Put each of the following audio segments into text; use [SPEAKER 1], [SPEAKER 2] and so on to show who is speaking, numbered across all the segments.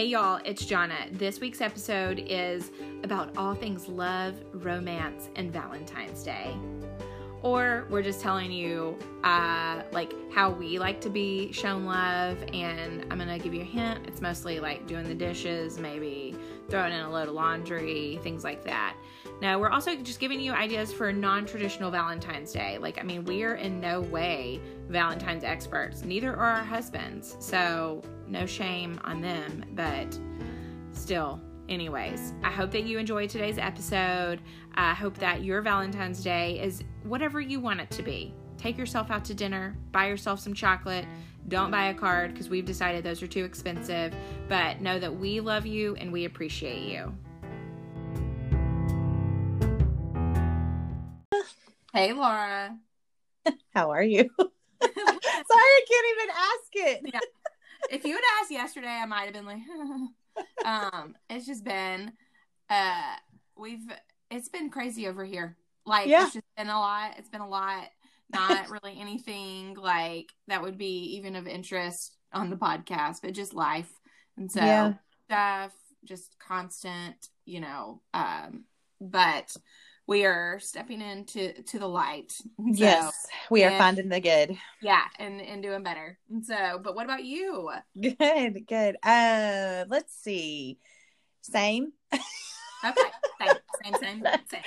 [SPEAKER 1] Hey y'all, it's Jonna. This week's episode is about all things love, romance, and Valentine's Day. Or we're just telling you uh, like how we like to be shown love, and I'm gonna give you a hint. It's mostly like doing the dishes, maybe throwing in a load of laundry, things like that. Now, we're also just giving you ideas for a non traditional Valentine's Day. Like, I mean, we are in no way Valentine's experts, neither are our husbands. So, no shame on them, but still, anyways, I hope that you enjoyed today's episode. I hope that your Valentine's Day is whatever you want it to be. Take yourself out to dinner, buy yourself some chocolate. Don't buy a card because we've decided those are too expensive, but know that we love you and we appreciate you. Hey, Laura.
[SPEAKER 2] How are you? Sorry, I can't even ask it.
[SPEAKER 1] Yeah. If you had asked yesterday, I might have been like, um, it's just been, uh, we've, it's been crazy over here. Like,
[SPEAKER 2] Yeah.
[SPEAKER 1] it's just been a lot. It's been a lot. Not really anything like that would be even of interest on the podcast, but just life. And so,
[SPEAKER 2] Yeah.
[SPEAKER 1] stuff, just constant, you know, um, but we are stepping into to the light. So,
[SPEAKER 2] yes, we are
[SPEAKER 1] and-
[SPEAKER 2] finding the good.
[SPEAKER 1] yeah, and and doing better. And so, but what about you?
[SPEAKER 2] Good, good. Uh, let's see. Same.
[SPEAKER 1] Okay, same, same, same, same.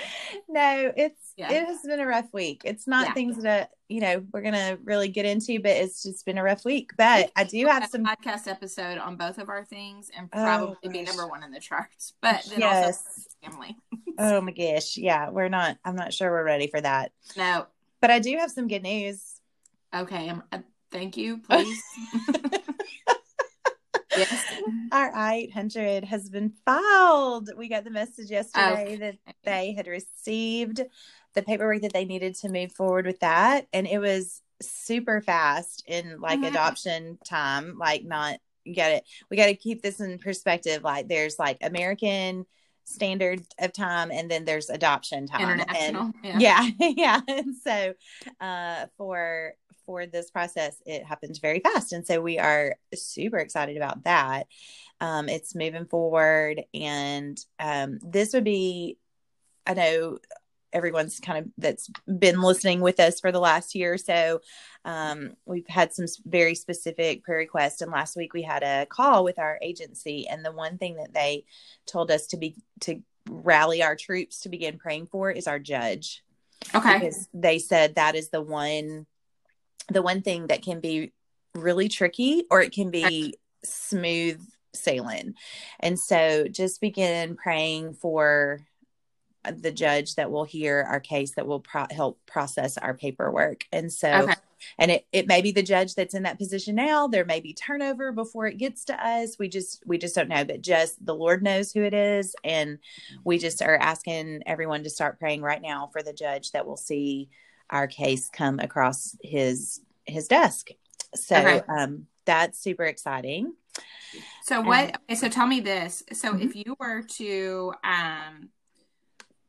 [SPEAKER 2] No, it's
[SPEAKER 1] Yeah.
[SPEAKER 2] it has been a rough week. It's not
[SPEAKER 1] Yeah.
[SPEAKER 2] things that you know we're gonna really get into, but it's just been a rough week. But I do have some.
[SPEAKER 1] podcast episode on both of our things and
[SPEAKER 2] Oh,
[SPEAKER 1] probably be number one in the charts. But then also
[SPEAKER 2] Yes.
[SPEAKER 1] family.
[SPEAKER 2] Oh my gosh, yeah, we're not. I'm not sure we're ready for that.
[SPEAKER 1] No.
[SPEAKER 2] But I do have some good news.
[SPEAKER 1] Okay. Um, uh, thank you, please. Yes.
[SPEAKER 2] Our 800 has been filed. We got the message yesterday that they had received the paperwork that they needed to move forward with that. And it was super fast in like
[SPEAKER 1] Mhm.
[SPEAKER 2] adoption time. Like, not, you got it. We got to keep this in perspective. Like, there's like American standard of time and then there's adoption time. And
[SPEAKER 1] International. Yeah.
[SPEAKER 2] yeah yeah and so uh for for this process it happens very fast and so we are super excited about that um it's moving forward and um this would be i know everyone's kind of that's been listening with us for the last year or so um, we've had some very specific prayer requests and last week we had a call with our agency and the one thing that they told us to be to rally our troops to begin praying for is our judge
[SPEAKER 1] Okay.
[SPEAKER 2] because they said that is the one the one thing that can be really tricky or it can be smooth sailing. And so just begin praying for the judge that will hear our case that will pro- help process our paperwork. And so
[SPEAKER 1] Okay.
[SPEAKER 2] and it, it may be the judge that's in that position now. There may be turnover before it gets to us. We just we just don't know but just the lord knows who it is. And we just are asking everyone to start praying right now for the judge that will see our case come across his his desk so
[SPEAKER 1] Okay.
[SPEAKER 2] um that's super exciting
[SPEAKER 1] So
[SPEAKER 2] Um,
[SPEAKER 1] what? Okay, so tell me this. So
[SPEAKER 2] Mhm.
[SPEAKER 1] if you were to um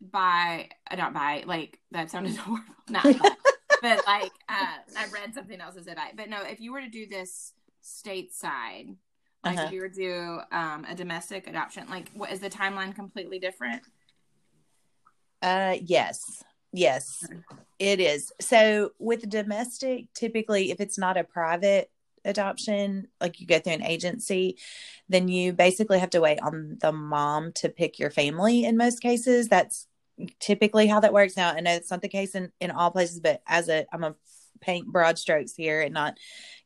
[SPEAKER 1] buy, uh, not buy, like that sounded horrible, not buy, but like uh, I read something else that said buy. But no, if you were to do this stateside, like
[SPEAKER 2] Uh-huh.
[SPEAKER 1] if you were to do um a domestic adoption, like what is the timeline completely different?
[SPEAKER 2] Uh, yes, yes, it is. So with domestic, typically, if it's not a private adoption, like you go through an agency, then you basically have to wait on the mom to pick your family. In most cases, that's typically how that works. Now, I know it's not the case in in all places, but as a, I'm a paint broad strokes here and not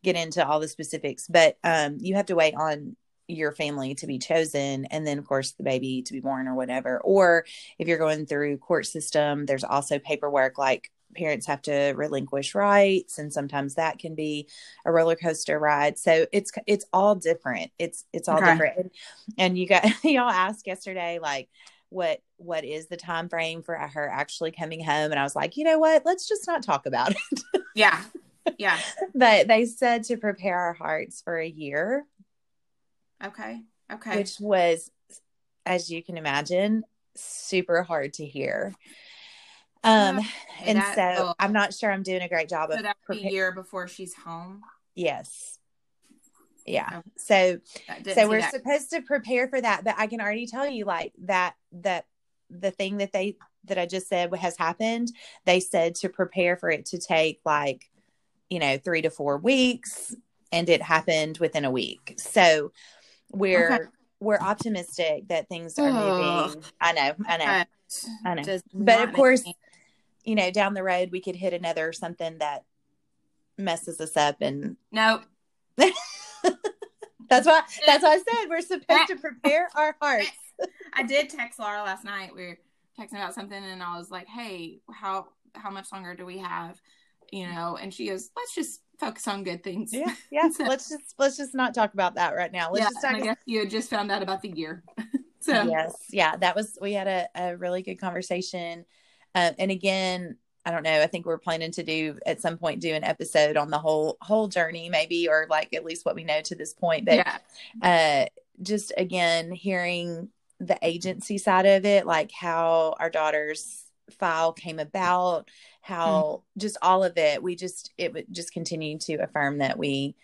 [SPEAKER 2] get into all the specifics. But um, you have to wait on your family to be chosen and then of course the baby to be born or whatever. Or if you're going through court system there's also paperwork like parents have to relinquish rights and sometimes that can be a roller coaster ride. So it's it's all different. It's it's all
[SPEAKER 1] Okay.
[SPEAKER 2] different. And, and you got y'all asked yesterday like what what is the time frame for her actually coming home? And i was like you know what? Let's just not talk about it.
[SPEAKER 1] Yeah, yeah.
[SPEAKER 2] but they said to prepare our hearts for a year
[SPEAKER 1] Okay, okay.
[SPEAKER 2] which was, as you can imagine, super hard to hear. Um,
[SPEAKER 1] Yeah,
[SPEAKER 2] and
[SPEAKER 1] that-
[SPEAKER 2] so
[SPEAKER 1] oh.
[SPEAKER 2] I'm not sure I'm doing a great job
[SPEAKER 1] so
[SPEAKER 2] of
[SPEAKER 1] that year before she's home.
[SPEAKER 2] yes, yeah. So so we're
[SPEAKER 1] that.
[SPEAKER 2] supposed to prepare for that, but I can already tell you like that that the thing that they that I just said has happened. They said to prepare for it to take like you know three to four weeks, and it happened within a week. So we're
[SPEAKER 1] Okay.
[SPEAKER 2] we're optimistic that things are
[SPEAKER 1] Ugh.
[SPEAKER 2] moving. I know, I know, I know. But of course,
[SPEAKER 1] me-
[SPEAKER 2] you know, down the road we could hit another something that messes us up and
[SPEAKER 1] nope.
[SPEAKER 2] that's why that's why I said we're supposed to prepare our hearts.
[SPEAKER 1] I did text Laura last night. We were texting about something, and I was like, "Hey, how how much longer do we have?" You know, and she goes, "Let's just focus on good things."
[SPEAKER 2] Yeah, yeah.
[SPEAKER 1] So-
[SPEAKER 2] let's just let's just not talk about that right now. Let's
[SPEAKER 1] yeah.
[SPEAKER 2] just talk
[SPEAKER 1] I guess you had just found out about the year. so
[SPEAKER 2] Yes, yeah, that was we had a, a really good conversation. Um, and again, I don't know. I think we're planning to do at some point do an episode on the whole whole journey, maybe, or like at least what we know to this point. But
[SPEAKER 1] yeah,
[SPEAKER 2] uh, just again, hearing the agency side of it, like how our daughter's file came about, how just all of it, we just it would just continue to affirm that we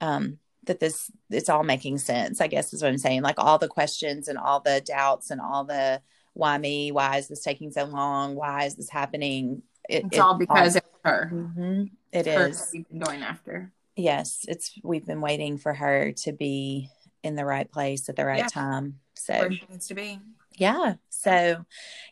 [SPEAKER 2] um that this it's all making sense, I guess is what I'm saying. Like all the questions and all the doubts and all the why me, why is this taking so long, why is this happening? It,
[SPEAKER 1] it's all because it's her.
[SPEAKER 2] Mhm. It
[SPEAKER 1] Her
[SPEAKER 2] is
[SPEAKER 1] we've been going after.
[SPEAKER 2] yes it's we've been waiting for her to be in the right place at the right
[SPEAKER 1] Yeah.
[SPEAKER 2] time so
[SPEAKER 1] Where she needs to be.
[SPEAKER 2] Yeah so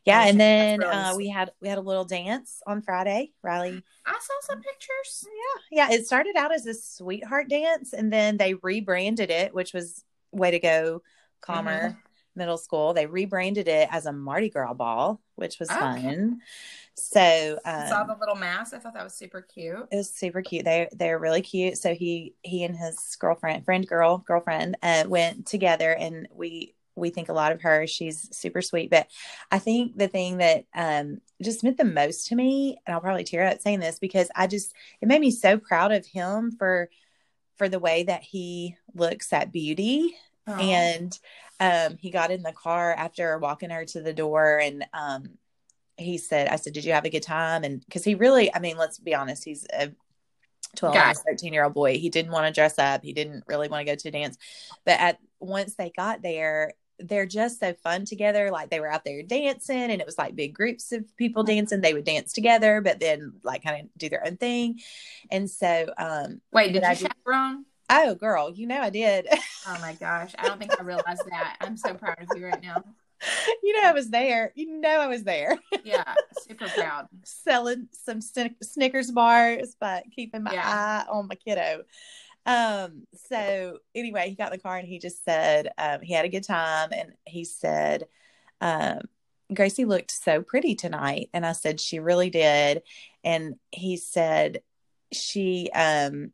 [SPEAKER 2] yeah and then uh, we had we had a little dance on friday riley
[SPEAKER 1] I saw some pictures.
[SPEAKER 2] yeah Yeah. it started out as a sweetheart dance and then they rebranded it which was way to go calmer
[SPEAKER 1] Mm-hmm.
[SPEAKER 2] middle school they rebranded it as a mardi gras ball which was
[SPEAKER 1] Okay.
[SPEAKER 2] fun so um,
[SPEAKER 1] saw the little mask. I thought that was super cute.
[SPEAKER 2] it was super cute. They they're really cute. So he he and his girlfriend, friend girl, girlfriend, uh, went together, and we we think a lot of her. She's super sweet. But I think the thing that um just meant the most to me, and I'll probably tear up saying this because I just it made me so proud of him for for the way that he looks at beauty
[SPEAKER 1] Aw.
[SPEAKER 2] and um he got in the car after walking her to the door and um he said i said did you have a good time and because he really i mean let's be honest he's a 12
[SPEAKER 1] Guy.
[SPEAKER 2] 13 year old boy he didn't want to dress up he didn't really want to go to dance but at once they got there they're just so fun together like they were out there dancing and it was like big groups of people dancing they would dance together but then like kind of do their own thing and so um
[SPEAKER 1] Wait, did
[SPEAKER 2] I
[SPEAKER 1] you
[SPEAKER 2] did-
[SPEAKER 1] chaperone?
[SPEAKER 2] oh girl you know i did
[SPEAKER 1] Oh my gosh, I don't think I realized that. I'm so proud of you right now.
[SPEAKER 2] you know I was there. You know I was there
[SPEAKER 1] Yeah, super proud.
[SPEAKER 2] selling some Snickers bars, but keeping my
[SPEAKER 1] Yeah.
[SPEAKER 2] eye on my kiddo. Um, so anyway, he got in the car and he just said um, he had a good time, and he said, um, Gracie looked so pretty tonight, and I said she really did, and he said she um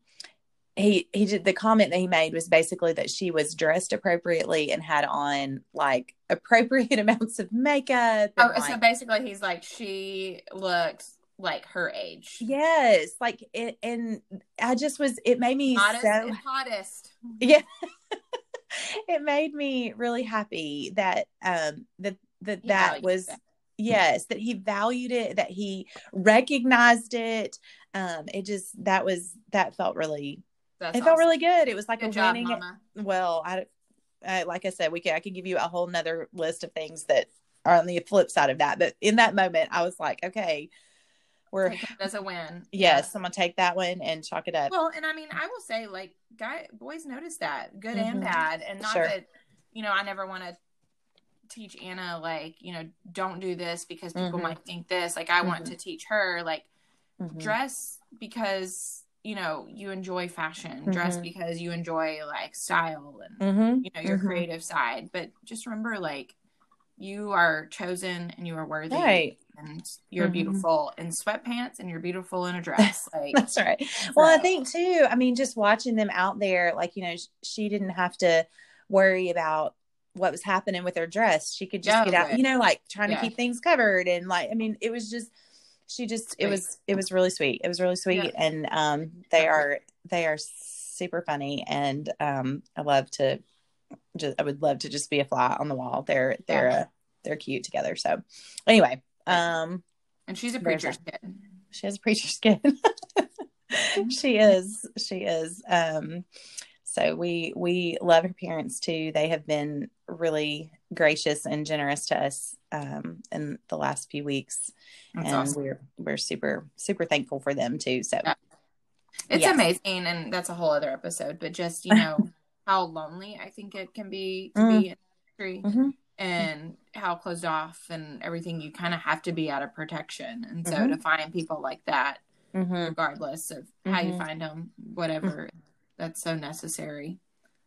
[SPEAKER 2] he he did the comment that he made was basically that she was dressed appropriately and had on like appropriate amounts of makeup.
[SPEAKER 1] Oh,
[SPEAKER 2] and,
[SPEAKER 1] so basically, he's like, she looks like her age.
[SPEAKER 2] yes, like it, and I just was. It made me
[SPEAKER 1] Hottest
[SPEAKER 2] so.
[SPEAKER 1] hottest.
[SPEAKER 2] Yeah, it made me really happy that um that that
[SPEAKER 1] He
[SPEAKER 2] that was
[SPEAKER 1] that.
[SPEAKER 2] yes that he valued it that he recognized it. Um, it just that was that felt really
[SPEAKER 1] That's
[SPEAKER 2] it felt really good. It was like
[SPEAKER 1] Good
[SPEAKER 2] a
[SPEAKER 1] job,
[SPEAKER 2] winning.
[SPEAKER 1] Mama.
[SPEAKER 2] well i, I like i said we could i could give you a whole nother list of things that are on the flip side of that but in that moment i was like okay we're
[SPEAKER 1] Take it as a win.
[SPEAKER 2] yes i'm gonna take that one and chalk it up
[SPEAKER 1] Well, and I mean, I will say, like, guy boys notice that, good and
[SPEAKER 2] Mhm.
[SPEAKER 1] bad, and not
[SPEAKER 2] Sure.
[SPEAKER 1] that you know. I never want to teach Anna like, you know, don't do this because people
[SPEAKER 2] Mhm.
[SPEAKER 1] might think this. Like, I want
[SPEAKER 2] Mhm.
[SPEAKER 1] to teach her like
[SPEAKER 2] Mhm.
[SPEAKER 1] dress because you know you enjoy fashion, dress
[SPEAKER 2] Mhm.
[SPEAKER 1] because you enjoy like style and you know your creative side. But just remember, like, you are chosen and you are worthy.
[SPEAKER 2] right
[SPEAKER 1] And you're
[SPEAKER 2] Mhm.
[SPEAKER 1] beautiful in sweatpants and you're beautiful in a dress. Like,
[SPEAKER 2] that's right well i think too i mean just watching them out there like you know sh- she didn't have to worry about what was happening with her dress she could just
[SPEAKER 1] Yeah,
[SPEAKER 2] get out
[SPEAKER 1] right.
[SPEAKER 2] you know like trying
[SPEAKER 1] Yeah.
[SPEAKER 2] to keep things covered and like i mean it was just she just it was it was really sweet it was really sweet
[SPEAKER 1] Yeah.
[SPEAKER 2] and um they are they are super funny and um i love to just i would love to just be a fly on the wall they're they're uh, they're cute together so anyway um
[SPEAKER 1] and she's a preacher's kid.
[SPEAKER 2] she has a preacher skin she is she is um So we we love her parents too. They have been really gracious and generous to us um, in the last few weeks,
[SPEAKER 1] That's
[SPEAKER 2] and
[SPEAKER 1] awesome.
[SPEAKER 2] we're we're super super thankful for them too. So
[SPEAKER 1] Yeah. It's
[SPEAKER 2] Yes.
[SPEAKER 1] amazing, and that's a whole other episode. But just you know how lonely I think it can be to
[SPEAKER 2] Mm.
[SPEAKER 1] be in the country,
[SPEAKER 2] Mhm.
[SPEAKER 1] and how closed off and everything. You kind of have to be out of protection, and so
[SPEAKER 2] Mhm.
[SPEAKER 1] to find people like that,
[SPEAKER 2] Mhm.
[SPEAKER 1] regardless of how you
[SPEAKER 2] Mhm.
[SPEAKER 1] find them, whatever, that's so necessary.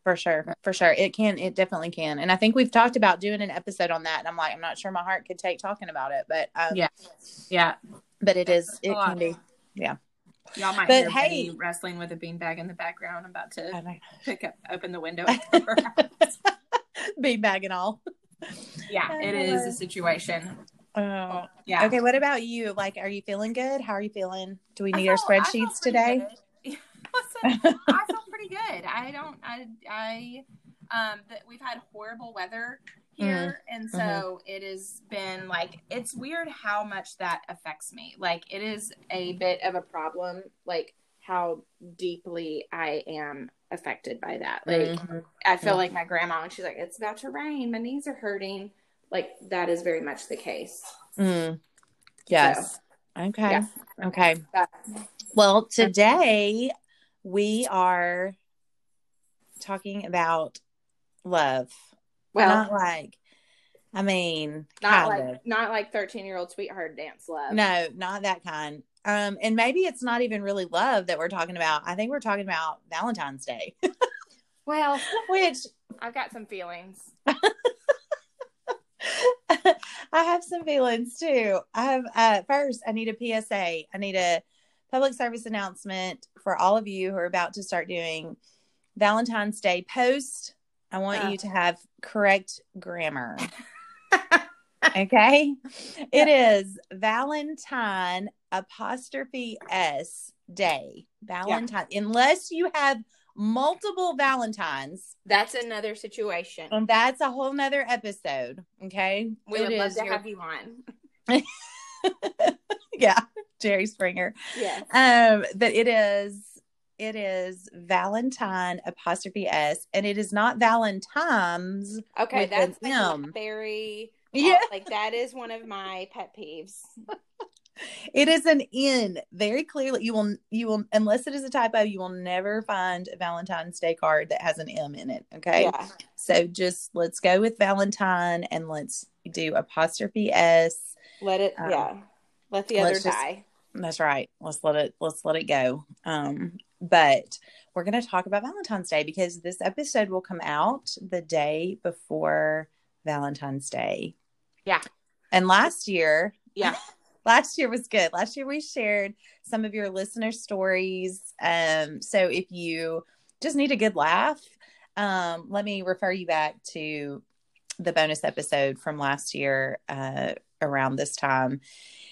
[SPEAKER 2] for sure, for sure, it can, it definitely can. And I think we've talked about doing an episode on that. And I'm like, I'm not sure my heart could take talking about it, but um,
[SPEAKER 1] Yeah. Yeah,
[SPEAKER 2] but it is, it can be.
[SPEAKER 1] Y'all might
[SPEAKER 2] But
[SPEAKER 1] hear
[SPEAKER 2] hey-
[SPEAKER 1] Betty wrestling with a beanbag in the background. I'm about to pick up, open the window.
[SPEAKER 2] Beanbag and all.
[SPEAKER 1] yeah, it is a situation.
[SPEAKER 2] Oh,
[SPEAKER 1] Yeah.
[SPEAKER 2] Okay, what about you? Like, are you feeling good? How are you feeling? Do we need our
[SPEAKER 1] feel-
[SPEAKER 2] spreadsheets today?
[SPEAKER 1] Listen, I feel pretty good. I don't. I. I. Um. That we've had horrible weather here, and so it has been like it's weird how much that affects me. Like it is a bit of a problem. Like how deeply I am affected by that. Like
[SPEAKER 2] Mhm.
[SPEAKER 1] I feel like my grandma when she's like, "It's about to rain. My knees are hurting." Like that is very much the case.
[SPEAKER 2] Mm. Yes. Okay.
[SPEAKER 1] Yeah.
[SPEAKER 2] Okay.
[SPEAKER 1] But-
[SPEAKER 2] Well, today we are talking about love.
[SPEAKER 1] Well,
[SPEAKER 2] not like, I mean,
[SPEAKER 1] not like
[SPEAKER 2] of.
[SPEAKER 1] not like thirteen year old sweetheart dance love.
[SPEAKER 2] No, not that kind. Um, and maybe it's not even really love that we're talking about. I think we're talking about Valentine's Day,
[SPEAKER 1] Well,
[SPEAKER 2] which
[SPEAKER 1] I've got some feelings.
[SPEAKER 2] I have some feelings too. I have uh first I need a PSA. I need a public service announcement for all of you who are about to start doing Valentine's Day post. I want
[SPEAKER 1] Uh.
[SPEAKER 2] you to have correct grammar. Okay. It is Valentine apostrophe S day. Valentine. Unless you have multiple Valentines,
[SPEAKER 1] That's another situation.
[SPEAKER 2] and that's a whole nother episode. Okay.
[SPEAKER 1] we
[SPEAKER 2] It
[SPEAKER 1] would love to
[SPEAKER 2] your-
[SPEAKER 1] have you on.
[SPEAKER 2] yeah, Jerry Springer.
[SPEAKER 1] Yeah.
[SPEAKER 2] Um, but it is it is Valentine apostrophe S, and it is not Valentine's.
[SPEAKER 1] Okay, that's like
[SPEAKER 2] M.
[SPEAKER 1] very
[SPEAKER 2] Yeah,
[SPEAKER 1] like that is one of my pet peeves.
[SPEAKER 2] it is an N. Very clearly, you will you will unless it is a typo, you will never find a Valentine's Day card that has an M in it. Okay,
[SPEAKER 1] Yeah.
[SPEAKER 2] so just let's go with Valentine and let's do apostrophe S.
[SPEAKER 1] Let it
[SPEAKER 2] Um,
[SPEAKER 1] yeah. Let the other
[SPEAKER 2] let's just-
[SPEAKER 1] die.
[SPEAKER 2] That's right. Let's let it let's let it go. Um, but we're gonna talk about Valentine's Day because this episode will come out the day before Valentine's Day.
[SPEAKER 1] Yeah.
[SPEAKER 2] And last year,
[SPEAKER 1] Yeah.
[SPEAKER 2] last year was good. Last year we shared some of your listener stories. Um, so if you just need a good laugh, um, let me refer you back to the bonus episode from last year uh, around this time.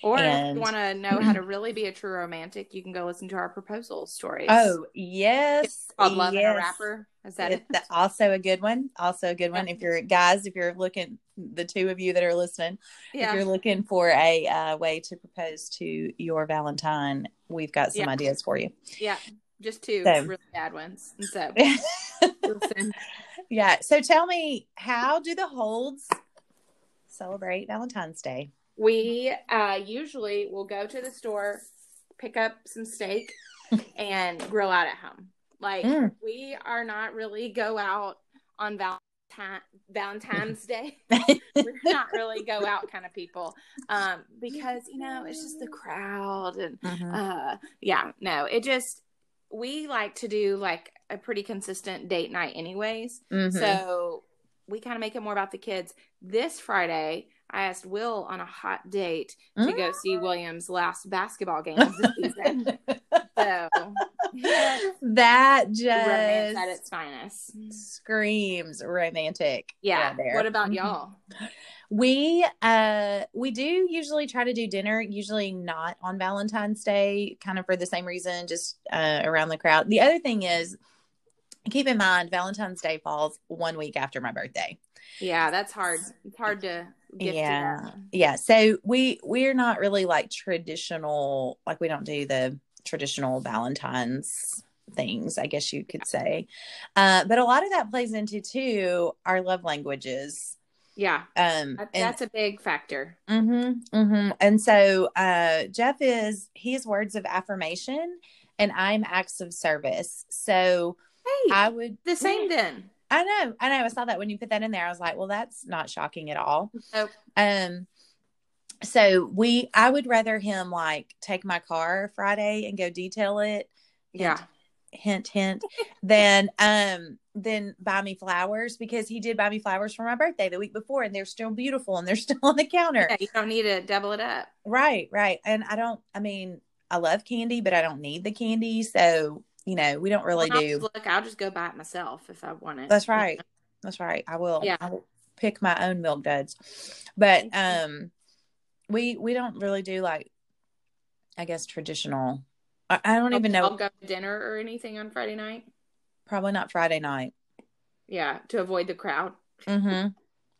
[SPEAKER 1] Or if you want to know how to really be a true romantic, you can go listen to our proposal stories.
[SPEAKER 2] Oh yes,
[SPEAKER 1] called Love in a. Rapper. Is that it?
[SPEAKER 2] It's also a good one. Also a good one. If you're guys, if you're looking, the two of you that are listening, if you're looking for a uh, way to propose to your Valentine, we've got some
[SPEAKER 1] Yeah.
[SPEAKER 2] ideas for you.
[SPEAKER 1] Yeah. Just two
[SPEAKER 2] So-
[SPEAKER 1] really bad ones. And so
[SPEAKER 2] yeah. So tell me, how do the holds celebrate Valentine's Day?
[SPEAKER 1] We uh, usually will go to the store, pick up some steak, and grill out at home. Like
[SPEAKER 2] Mm.
[SPEAKER 1] we are not really go out on Valentine Valentine's Day. We're not really go out kind of people, um, because you know it's just the crowd and
[SPEAKER 2] Mhm.
[SPEAKER 1] uh, yeah, no, it just we like to do like a pretty consistent date night, anyways.
[SPEAKER 2] Mhm.
[SPEAKER 1] So we kind of make it more about the kids. This Friday, I asked Will on a hot date to go see William's last basketball game of the season. so yeah,
[SPEAKER 2] that just
[SPEAKER 1] at its finest.
[SPEAKER 2] screams romantic.
[SPEAKER 1] Yeah.
[SPEAKER 2] right
[SPEAKER 1] what about
[SPEAKER 2] Mhm.
[SPEAKER 1] y'all?
[SPEAKER 2] We uh we do usually try to do dinner, usually not on Valentine's Day, kind of for the same reason, just uh around the crowd. The other thing is keep in mind Valentine's Day falls one week after my birthday.
[SPEAKER 1] Yeah, that's hard. It's hard to gift
[SPEAKER 2] Yeah.
[SPEAKER 1] to.
[SPEAKER 2] Yeah. So we we're not really like traditional like we don't do the traditional Valentine's things, I guess you could say. Uh, but a lot of that plays into too our love languages.
[SPEAKER 1] Yeah.
[SPEAKER 2] Um,
[SPEAKER 1] That-
[SPEAKER 2] and-
[SPEAKER 1] that's a big factor.
[SPEAKER 2] Mm-hmm, mm-hmm. And so uh, Jeff is he is words of affirmation, and I'm acts of service. So
[SPEAKER 1] Hey,
[SPEAKER 2] I would
[SPEAKER 1] the same then.
[SPEAKER 2] I know, I know. I saw that when you put that in there. I was like, well, that's not shocking at all.
[SPEAKER 1] Nope.
[SPEAKER 2] Um, so we, I would rather him like take my car Friday and go detail it.
[SPEAKER 1] Yeah.
[SPEAKER 2] Hint, hint. then, um, then buy me flowers because he did buy me flowers for my birthday the week before, and they're still beautiful and they're still on the counter.
[SPEAKER 1] Yeah, you don't need to double it up.
[SPEAKER 2] Right, right. And I don't, I mean, I love candy, but I don't need the candy. So, you know, we don't really
[SPEAKER 1] I'll
[SPEAKER 2] do.
[SPEAKER 1] look, I'll just go buy it myself if I want it.
[SPEAKER 2] That's right. That's right. I will.
[SPEAKER 1] Yeah.
[SPEAKER 2] I will pick my own milk duds. But um we we don't really do like I guess traditional. I, I don't even
[SPEAKER 1] I'll
[SPEAKER 2] know.
[SPEAKER 1] go to dinner or anything on Friday night.
[SPEAKER 2] Probably not Friday night.
[SPEAKER 1] Yeah, to avoid the crowd.
[SPEAKER 2] Mm-hmm.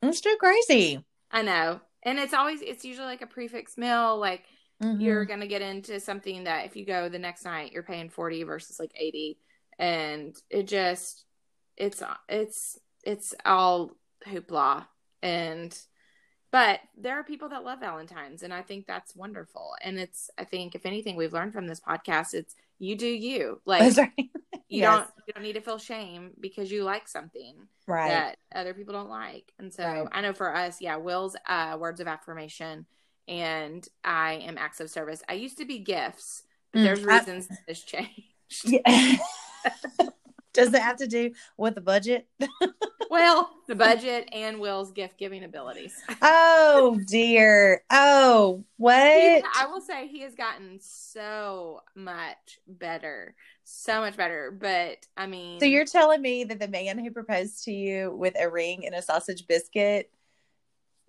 [SPEAKER 2] It's too crazy.
[SPEAKER 1] I know. And it's always it's usually like a prefix meal, like
[SPEAKER 2] Mhm.
[SPEAKER 1] you're gonna get into something that if you go the next night you're paying 40 versus like 80 and it just it's it's it's all hoopla and but there are people that love valentines and i think that's wonderful and it's i think if anything we've learned from this podcast it's you do you like
[SPEAKER 2] right.
[SPEAKER 1] you
[SPEAKER 2] Yes.
[SPEAKER 1] don't you don't need to feel shame because you like something
[SPEAKER 2] Right.
[SPEAKER 1] that other people don't like. And so
[SPEAKER 2] Right.
[SPEAKER 1] I know for us, yeah, Will's uh, words of affirmation and I am acts of service. I used to be gifts, but
[SPEAKER 2] Mm,
[SPEAKER 1] there's
[SPEAKER 2] I-
[SPEAKER 1] reasons this changed.
[SPEAKER 2] Yeah. Does it have to do with the budget?
[SPEAKER 1] well, the budget and Will's gift giving abilities.
[SPEAKER 2] Oh dear. Oh, what?
[SPEAKER 1] He- I will say he has gotten so much better, so much better. But I mean,
[SPEAKER 2] So you're telling me that the man who proposed to you with a ring and a sausage biscuit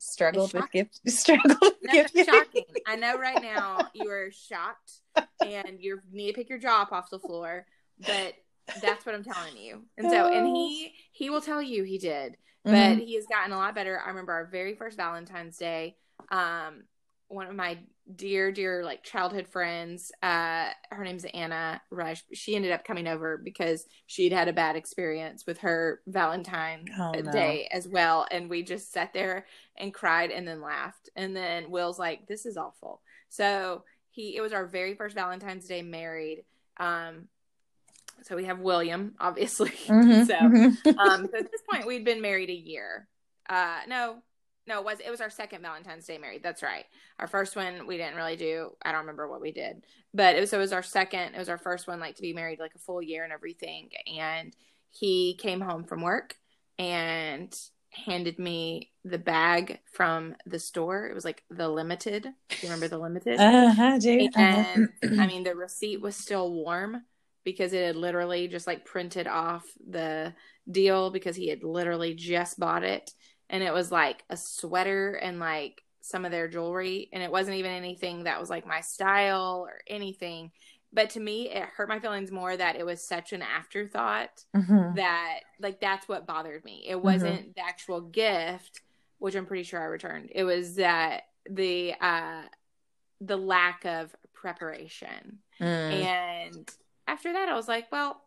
[SPEAKER 2] struggled with gift struggled with
[SPEAKER 1] No,
[SPEAKER 2] gift
[SPEAKER 1] shocking. I know right now you are shocked and you need to pick your jaw up off the floor, but that's what I'm telling you. And so, and he he will tell you he did, but
[SPEAKER 2] Mhm.
[SPEAKER 1] he has gotten a lot better. I remember our very first Valentine's Day. Um, one of my dear, dear like childhood friends, uh, her name's Anna Rush. She ended up coming over because she'd had a bad experience with her Valentine
[SPEAKER 2] Oh, no.
[SPEAKER 1] day as well, and we just sat there and cried and then laughed. And then Will's like, "This is awful." So he, it was our very first Valentine's Day married. Um, so we have William, obviously.
[SPEAKER 2] Mhm,
[SPEAKER 1] so
[SPEAKER 2] mhm.
[SPEAKER 1] um so at this point we'd been married a year uh no no it was it was our second valentine's day married that's right our first one we didn't really do i don't remember what we did but it was, so it was our second it was our first one like to be married like a full year and everything and he came home from work and handed me the bag from the store it was like the limited do you remember the limited
[SPEAKER 2] uh-huh, dude.
[SPEAKER 1] and
[SPEAKER 2] Uh-huh.
[SPEAKER 1] I mean, the receipt was still warm because it had literally just like printed off the deal because he had literally just bought it. And it was like a sweater and like some of their jewelry. And it wasn't even anything that was like my style or anything. But to me, it hurt my feelings more that it was such an afterthought
[SPEAKER 2] Mhm.
[SPEAKER 1] that like that's what bothered me. It wasn't the actual gift, which I'm pretty sure I returned. It was that the uh the lack of preparation.
[SPEAKER 2] Mm.
[SPEAKER 1] And after that I was like, well,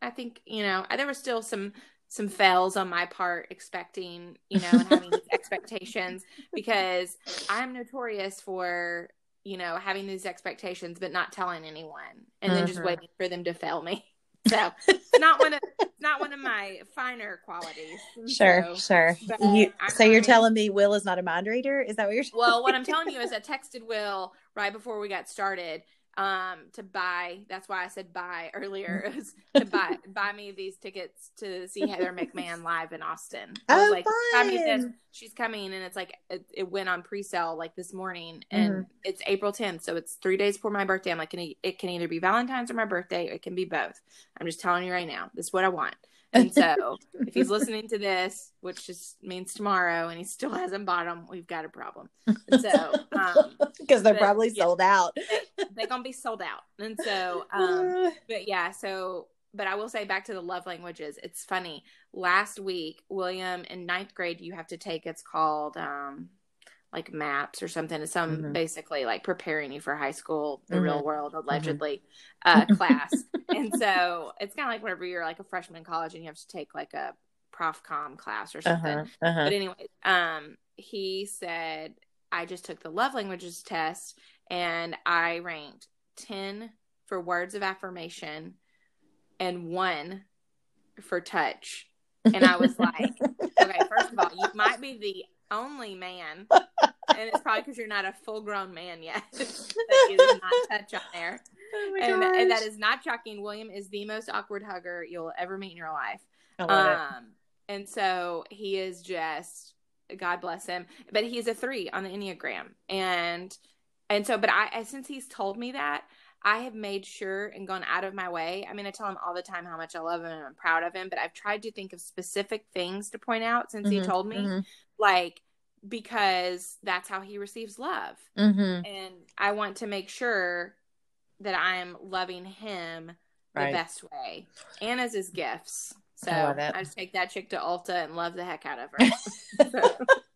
[SPEAKER 1] I think, you know, there was still some some fails on my part expecting, you know, and having these expectations because I'm notorious for, you know, having these expectations but not telling anyone and then just
[SPEAKER 2] Mhm.
[SPEAKER 1] waiting for them to fail me. So it's not one of it's not one of my finer qualities.
[SPEAKER 2] Sure,
[SPEAKER 1] so-
[SPEAKER 2] sure. You, so you're telling me Will is not a mind reader? Is that what you're saying?
[SPEAKER 1] well, what I'm telling you is I texted Will right before we got started um to buy that's why I said buy earlier is to buy buy me these tickets to see Heather McMahon live in Austin. I was
[SPEAKER 2] Oh,
[SPEAKER 1] like, buy me this. She's coming and it's like it, it went on pre-sale like this morning and
[SPEAKER 2] Mm-hmm.
[SPEAKER 1] it's April 10th, so it's 3 days before my birthday. I'm like can it, it can either be Valentine's or my birthday, it can be both. I'm just telling you right now. This is what I want. And so, if he's listening to this, which just means tomorrow, and he still hasn't bought them, we've got a problem. And so, um,
[SPEAKER 2] because they're
[SPEAKER 1] but-
[SPEAKER 2] probably
[SPEAKER 1] yeah.
[SPEAKER 2] sold out.
[SPEAKER 1] they're gonna be sold out. And so, um, but yeah, so but I will say back to the love languages. It's funny. Last week, William in ninth grade, you have to take. It's called um, like maps or something. It's some
[SPEAKER 2] Mhm.
[SPEAKER 1] basically like preparing you for high school, the
[SPEAKER 2] Mhm.
[SPEAKER 1] real world allegedly uh, class. and so it's kind of like whenever you're like a freshman in college and you have to take like a prof com class or something.
[SPEAKER 2] Uh-huh. Uh-huh.
[SPEAKER 1] But anyway, um, he said I just took the love languages test and I ranked ten for words of affirmation and one for touch. And I was like, okay, first of all, you might be the only man, and it's probably because you're not a full grown man yet that you did not touch on there.
[SPEAKER 2] Oh
[SPEAKER 1] And, and that is not shocking. William is the most awkward hugger you'll ever meet in your life.
[SPEAKER 2] Love it.
[SPEAKER 1] Um, and so he is just God bless him, but he's a three on the Enneagram, and and so, but I since he's told me that. I have made sure and gone out of my way. I mean, I tell him all the time how much I love him and I'm proud of him, but I've tried to think of specific things to point out since he
[SPEAKER 2] Mhm,
[SPEAKER 1] told me,
[SPEAKER 2] mhm,
[SPEAKER 1] like, because that's how he receives love.
[SPEAKER 2] mhm.
[SPEAKER 1] And I want to make sure that I am loving him the best way and as his gifts. So
[SPEAKER 2] I.
[SPEAKER 1] I just take that chick to Ulta and love the heck out of her. So,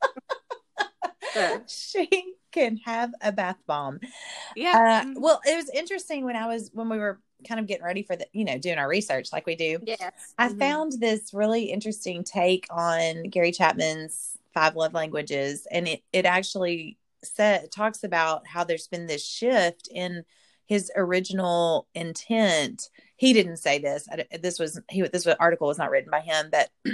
[SPEAKER 2] she can have a bath bomb.
[SPEAKER 1] yeah.
[SPEAKER 2] Uh, well, it was interesting when I was when we were kind of getting ready for the, you know, doing our research like we do.
[SPEAKER 1] yes.
[SPEAKER 2] I
[SPEAKER 1] Mhm.
[SPEAKER 2] found this really interesting take on Gary Chapman's five love languages, and it it actually said talks about how there's been this shift in his original intent. He didn't say this. I, this was he. This article was not written by him, but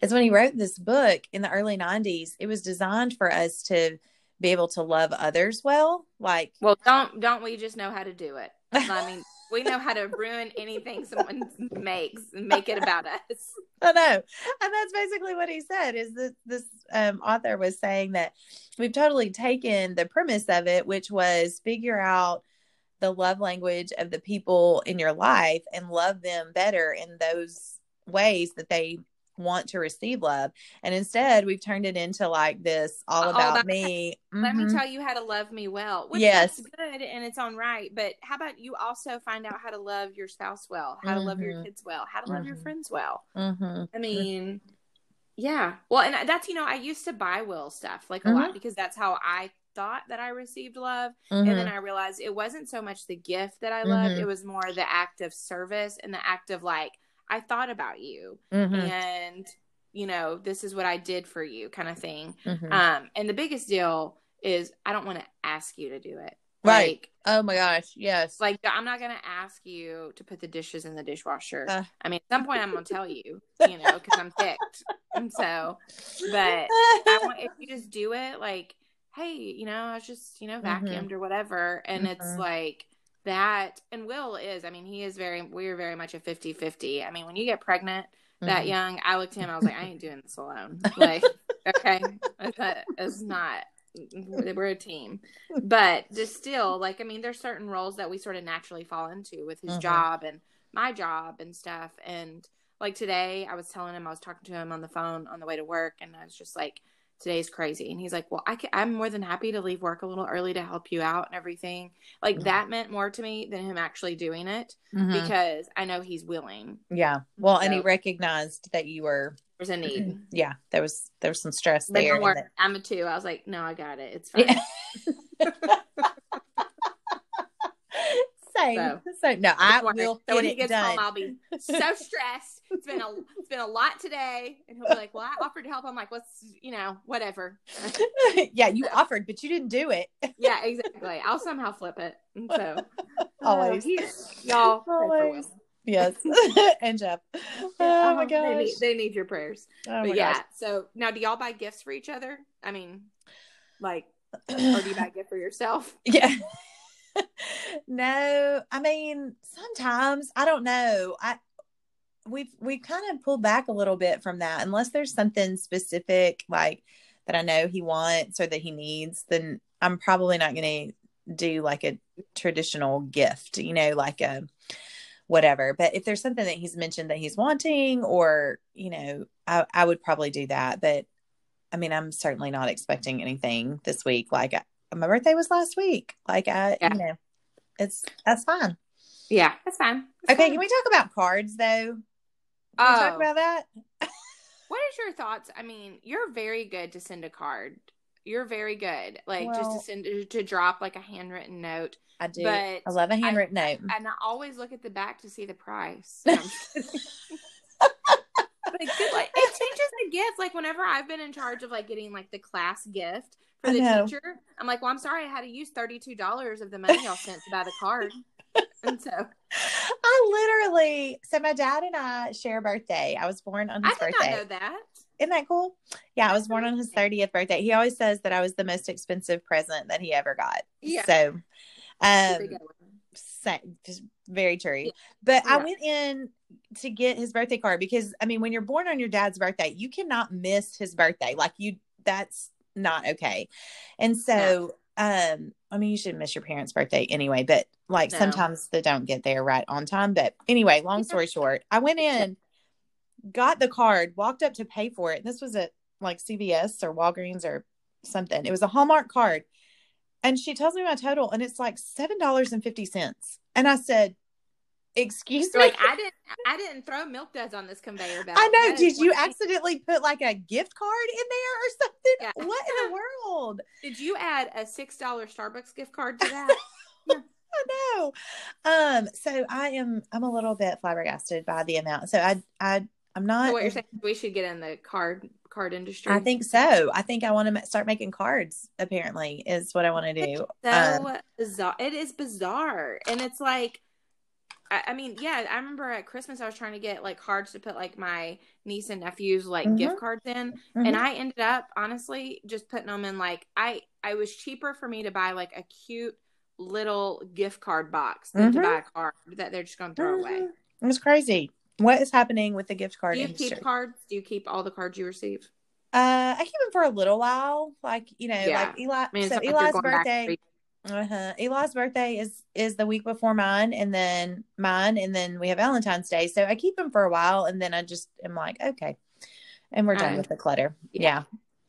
[SPEAKER 2] it's when he wrote this book in the early '90s. It was designed for us to be able to love others well, like
[SPEAKER 1] Well, don't don't we just know how to do it? I mean, we know how to ruin anything someone makes and make it about us.
[SPEAKER 2] I know. And that's basically what he said is that this um, author was saying that we've totally taken the premise of it, which was figure out the love language of the people in your life and love them better in those ways that they want to receive love. And instead, we've turned it into like this all
[SPEAKER 1] All
[SPEAKER 2] about
[SPEAKER 1] about-
[SPEAKER 2] me.
[SPEAKER 1] Let me tell you how to love me well. Which
[SPEAKER 2] Yes.
[SPEAKER 1] good and it's on right. But how about you also find out how to love your spouse well, how to love your
[SPEAKER 2] Mhm.
[SPEAKER 1] kids well, how to love your
[SPEAKER 2] Mhm.
[SPEAKER 1] friends well.
[SPEAKER 2] Mhm.
[SPEAKER 1] I mean, yeah. Well, and that's you know, I used to buy Will stuff like a
[SPEAKER 2] Mm-hmm.
[SPEAKER 1] lot because that's how I thought that I received love.
[SPEAKER 2] Mhm.
[SPEAKER 1] And then I realized it wasn't so much the gift that I loved,
[SPEAKER 2] Mhm.
[SPEAKER 1] it was more the act of service and the act of like, I thought about you
[SPEAKER 2] Mhm.
[SPEAKER 1] and you know, this is what I did for you kind of thing.
[SPEAKER 2] Mhm.
[SPEAKER 1] Um, and the biggest deal is I don't want to ask you to do it.
[SPEAKER 2] Right.
[SPEAKER 1] Like,
[SPEAKER 2] oh my gosh. Yes.
[SPEAKER 1] like I'm not gonna ask you to put the dishes in the dishwasher.
[SPEAKER 2] Uh.
[SPEAKER 1] I mean, at some point I'm gonna tell you, you know, because I'm ticked. And so, but I want if you just do it, like, hey, you know, I was just, you know,
[SPEAKER 2] Mhm.
[SPEAKER 1] vacuumed or whatever, and it's
[SPEAKER 2] Mhm.
[SPEAKER 1] like that. And Will is, I mean, he is very, we're very much a 50-50. I mean, when you get pregnant that
[SPEAKER 2] Mhm.
[SPEAKER 1] young, I looked at him, I was like, I ain't doing this alone. Like, okay, it's not. We're a team, but just still, like, I mean, there's certain roles that we sort of naturally fall into with his
[SPEAKER 2] Mhm.
[SPEAKER 1] job and my job and stuff. And like today, I was telling him, I was talking to him on the phone on the way to work, and I was just like, today's crazy. And he's like, well, I can, I'm more than happy to leave work a little early to help you out and everything. Like,
[SPEAKER 2] Mhm.
[SPEAKER 1] that meant more to me than him actually doing it
[SPEAKER 2] Mhm.
[SPEAKER 1] because I know he's willing.
[SPEAKER 2] Yeah. Well, and he recognized that you were
[SPEAKER 1] There's a need.
[SPEAKER 2] yeah, there was there was some stress
[SPEAKER 1] But
[SPEAKER 2] there.
[SPEAKER 1] worry,
[SPEAKER 2] that-
[SPEAKER 1] I'm a two. I was like, no, I got it. It's fine.
[SPEAKER 2] Yeah. Same.
[SPEAKER 1] So-
[SPEAKER 2] So, no, I will
[SPEAKER 1] So when he gets
[SPEAKER 2] done.
[SPEAKER 1] home, I'll be so stressed. It's been a it's been a lot today, and he'll be like, "Well, I offered to help." I'm like, "What's you know, whatever."
[SPEAKER 2] yeah, you offered, but you didn't do it.
[SPEAKER 1] yeah, exactly. I'll somehow flip it. And so
[SPEAKER 2] Always.
[SPEAKER 1] uh, y'all
[SPEAKER 2] Always. Yes. and Jeff. Oh
[SPEAKER 1] Yeah,
[SPEAKER 2] my
[SPEAKER 1] they
[SPEAKER 2] gosh.
[SPEAKER 1] need, they need your prayers.
[SPEAKER 2] Oh
[SPEAKER 1] but yeah,
[SPEAKER 2] gosh.
[SPEAKER 1] so now do y'all buy gifts for each other? I mean, like, or do you buy a gift for yourself?
[SPEAKER 2] Yeah. no, I mean, sometimes I don't know. I we've we've kind of pulled back a little bit from that unless there's something specific like that I know he wants or that he needs, then I'm probably not going to do like a traditional gift, you know, like a whatever. But if there's something that he's mentioned that he's wanting or, you know, I I would probably do that, but I mean, I'm certainly not expecting anything this week like my birthday was last week. Like I,
[SPEAKER 1] Yeah.
[SPEAKER 2] you know, it's that's fine.
[SPEAKER 1] Yeah, that's fine. That's
[SPEAKER 2] Okay,
[SPEAKER 1] fine.
[SPEAKER 2] can we talk about cards though? Can we talk
[SPEAKER 1] Oh.
[SPEAKER 2] about that?
[SPEAKER 1] What is your thoughts? I mean, you're very good to send a card. You're very good. Like just to send to drop like a handwritten note.
[SPEAKER 2] I do.
[SPEAKER 1] But
[SPEAKER 2] I love a handwritten note.
[SPEAKER 1] And I always look at the back to see the price. No, I'm just kidding. but good, like it changes the gift. Like whenever I've been in charge of like getting like the class gift for the teacher, I'm like, well, I'm sorry, I had to use thirty two dollars of the money y'all sent to buy the card. And so
[SPEAKER 2] I literally, so my dad and I share a birthday. I was born on
[SPEAKER 1] I
[SPEAKER 2] his
[SPEAKER 1] did
[SPEAKER 2] birthday.
[SPEAKER 1] not know that.
[SPEAKER 2] Isn't that cool? Yeah, I was born on his 30th birthday. He always says that I was the most expensive present that he ever got.
[SPEAKER 1] Yeah.
[SPEAKER 2] So, um, just very true.
[SPEAKER 1] Yeah.
[SPEAKER 2] But I went in to get his birthday card because I mean, when you're born on your dad's birthday, you cannot miss his birthday. Like you, that's not okay. And so, um, I mean, you shouldn't miss your parents' birthday anyway. But like
[SPEAKER 1] No.
[SPEAKER 2] sometimes they don't get there right on time. But anyway, long story short, I went in, got the card, walked up to pay for it. This was at like CVS or Walgreens or something. It was a Hallmark card. And she tells me my total, and it's like seven dollars and fifty cents. And I said, "Excuse
[SPEAKER 1] You're
[SPEAKER 2] me."
[SPEAKER 1] like I didn't I didn't throw milk duds on this conveyor belt.
[SPEAKER 2] I know.
[SPEAKER 1] That
[SPEAKER 2] Did you accidentally put like a gift card in there or something?
[SPEAKER 1] Yeah.
[SPEAKER 2] What in the world?
[SPEAKER 1] Did you add a six dollar Starbucks gift card to that?
[SPEAKER 2] I know. Um. So I am. I'm a little bit flabbergasted by the amount. So I. I. I'm not.
[SPEAKER 1] so what you're saying? We should get in the card card industry.
[SPEAKER 2] I think so. I think I want to start making cards. Apparently, is what I want to do.
[SPEAKER 1] so
[SPEAKER 2] Um,
[SPEAKER 1] bizarre. It is bizarre, and it's like, I, I mean, yeah. I remember at Christmas I was trying to get like cards to put like my niece and nephew's like
[SPEAKER 2] Mhm.
[SPEAKER 1] gift cards in,
[SPEAKER 2] mhm.
[SPEAKER 1] and I ended up honestly just putting them in like I. I was cheaper for me to buy like a cute little gift card box than to
[SPEAKER 2] Mhm.
[SPEAKER 1] buy a card that they're just going to throw away.
[SPEAKER 2] It was crazy. What is happening with the gift card
[SPEAKER 1] Do you
[SPEAKER 2] industry?
[SPEAKER 1] keep cards? Do you keep all the cards you receive?
[SPEAKER 2] Uh, I keep them for a little while. Like you know,
[SPEAKER 1] Yeah.
[SPEAKER 2] like Eli.
[SPEAKER 1] I mean,
[SPEAKER 2] so Eli's birthday. Uh-huh. Eli's birthday is is the week before mine, and then mine, and then we have Valentine's Day. So I keep them for a while, and then I just am like, okay, and we're done
[SPEAKER 1] Uh,
[SPEAKER 2] with the clutter.
[SPEAKER 1] yeah.
[SPEAKER 2] Yeah.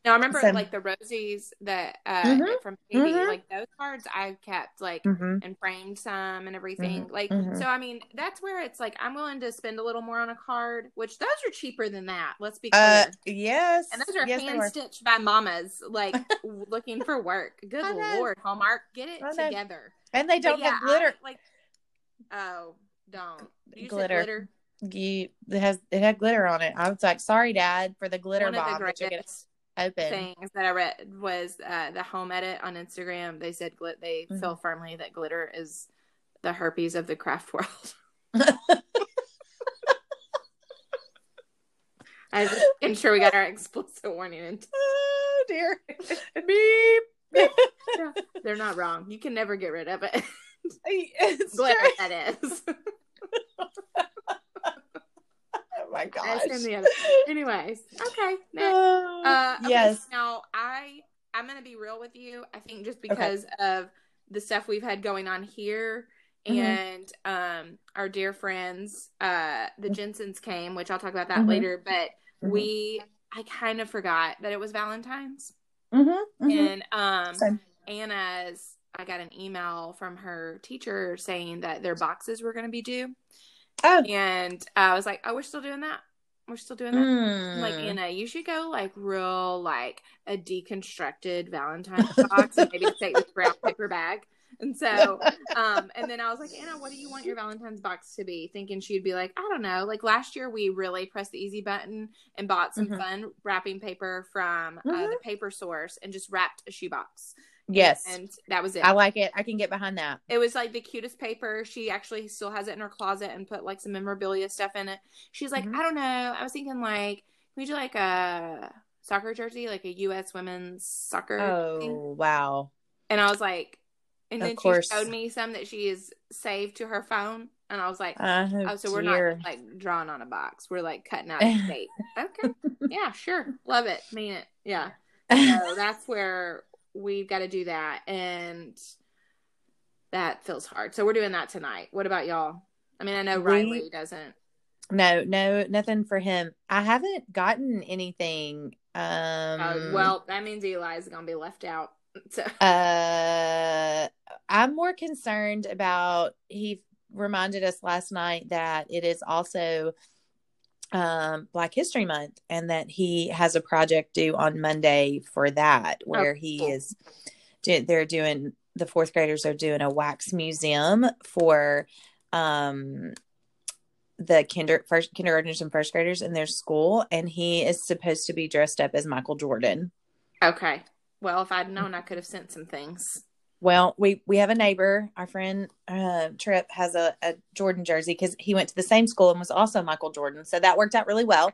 [SPEAKER 1] No, I remember
[SPEAKER 2] So-
[SPEAKER 1] like the Rosies that uh
[SPEAKER 2] Mhm.
[SPEAKER 1] from baby,
[SPEAKER 2] Mhm.
[SPEAKER 1] like those cards I kept like
[SPEAKER 2] hmm
[SPEAKER 1] and framed some and everything. Like
[SPEAKER 2] mhm.
[SPEAKER 1] so I mean that's where it's like I'm willing to spend a little more on a card, which those are cheaper than that. Let's be clear.
[SPEAKER 2] Uh, yes.
[SPEAKER 1] and those are
[SPEAKER 2] yes,
[SPEAKER 1] hand stitched by mamas, like looking for work. Good lord, Hallmark, get it together.
[SPEAKER 2] and they don't
[SPEAKER 1] yeah,
[SPEAKER 2] have glitter.
[SPEAKER 1] I, like, oh, don't you
[SPEAKER 2] Glitter. You it has it had glitter on it. I was like, sorry, Dad, for the glitter
[SPEAKER 1] One
[SPEAKER 2] bomb
[SPEAKER 1] the
[SPEAKER 2] that you're gonna
[SPEAKER 1] greatest
[SPEAKER 2] open.
[SPEAKER 1] things that I read was uh, the home edit on Instagram. They said glit. They
[SPEAKER 2] Mhm.
[SPEAKER 1] feel firmly that glitter is the herpes of the craft world. I was just making sure we got our explicit warning. And
[SPEAKER 2] oh dear. Beep.
[SPEAKER 1] they're not wrong. You can never get rid of it.
[SPEAKER 2] it's
[SPEAKER 1] glitter, that is.
[SPEAKER 2] My gosh.
[SPEAKER 1] the other. Anyways, okay. Next.
[SPEAKER 2] Oh,
[SPEAKER 1] Uh, okay,
[SPEAKER 2] yes.
[SPEAKER 1] Now I I'm gonna be real with you. I think just because of the stuff we've had going on here
[SPEAKER 2] Mhm.
[SPEAKER 1] and um our dear friends, uh the Jensens came, which I'll talk about that
[SPEAKER 2] Mhm.
[SPEAKER 1] later, but
[SPEAKER 2] Mhm.
[SPEAKER 1] we I kind of forgot that it was Valentine's.
[SPEAKER 2] Mm-hmm, mm-hmm.
[SPEAKER 1] And um
[SPEAKER 2] Same.
[SPEAKER 1] Anna's I got an email from her teacher saying that their boxes were gonna be due.
[SPEAKER 2] Oh.
[SPEAKER 1] And I was like, Oh, we're still doing that. We're still doing that. I'm like
[SPEAKER 2] Mm.
[SPEAKER 1] Anna, you should go like real like a deconstructed Valentine's box and maybe take this brown paper bag. And so, um, and then I was like, Anna, what do you want your Valentine's box to be? Thinking she'd be like, I don't know. Like last year, we really pressed the easy button and bought some
[SPEAKER 2] Mhm.
[SPEAKER 1] fun wrapping paper from uh,
[SPEAKER 2] Mhm.
[SPEAKER 1] the paper source and just wrapped a shoebox.
[SPEAKER 2] Yes.
[SPEAKER 1] and that was it.
[SPEAKER 2] I like it. I can get behind that.
[SPEAKER 1] It was like the cutest paper. She actually still has it in her closet and put like some memorabilia stuff in it. She's like,
[SPEAKER 2] Mhm.
[SPEAKER 1] I don't know. I was thinking like, can we do like a soccer jersey, like a U.S. women's soccer thing?
[SPEAKER 2] Oh, wow.
[SPEAKER 1] And I was like, and then she showed me some that she has saved to her phone. And I was like,
[SPEAKER 2] Oh,
[SPEAKER 1] oh, so we're not like drawing on a box. We're like cutting out a okay. Yeah, sure. Love it. Mean it. Yeah. So that's where we've got to do that. And that feels hard. So we're doing that tonight. What about y'all? I mean, I know
[SPEAKER 2] We-
[SPEAKER 1] Riley doesn't.
[SPEAKER 2] no, no, nothing for him. I haven't gotten anything. Um,
[SPEAKER 1] Uh, well, that means Eli's going to be left out. So
[SPEAKER 2] uh, I'm more concerned about. He reminded us last night that it is also um, Black History Month, and that he has a project due on Monday for that, where he
[SPEAKER 1] cool.
[SPEAKER 2] is. do- They're doing the fourth graders are doing a wax museum for um the kinder first kindergartners and first graders in their school, and he is supposed to be dressed up as Michael Jordan.
[SPEAKER 1] Okay. Well, if I'd known, I could have sent some things.
[SPEAKER 2] Well, we we have a neighbor. Our friend uh, Trip has a, a Jordan jersey because he went to the same school and was also Michael Jordan, so that worked out really well.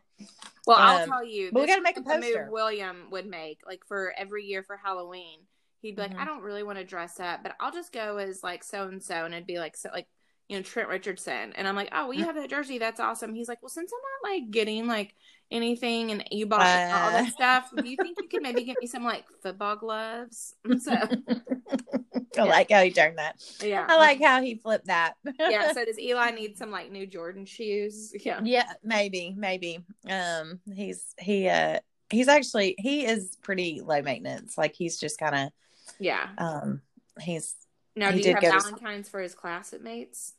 [SPEAKER 1] Well, I'll
[SPEAKER 2] Um,
[SPEAKER 1] tell you.
[SPEAKER 2] but we gotta make a poster.
[SPEAKER 1] move William would make, like for every year for Halloween. He'd be like,
[SPEAKER 2] Mhm.
[SPEAKER 1] I don't really want to dress up, but I'll just go as like so and so, and it'd be like so like you know Trent Richardson, and I'm like, oh, well, you have that jersey, that's awesome. He's like, well, since I'm not like getting like anything, and you bought all
[SPEAKER 2] Uh.
[SPEAKER 1] that stuff, do you think you could maybe get me some like football gloves? So
[SPEAKER 2] I like how he turned that.
[SPEAKER 1] yeah,
[SPEAKER 2] I like how he flipped that.
[SPEAKER 1] yeah. So does Eli need some like new Jordan shoes? Yeah.
[SPEAKER 2] yeah, maybe, maybe. Um, he's he uh he's actually he is pretty low maintenance. Like he's just kind of
[SPEAKER 1] Yeah.
[SPEAKER 2] um he's
[SPEAKER 1] Now,
[SPEAKER 2] He
[SPEAKER 1] do you have Valentine's for his classmates?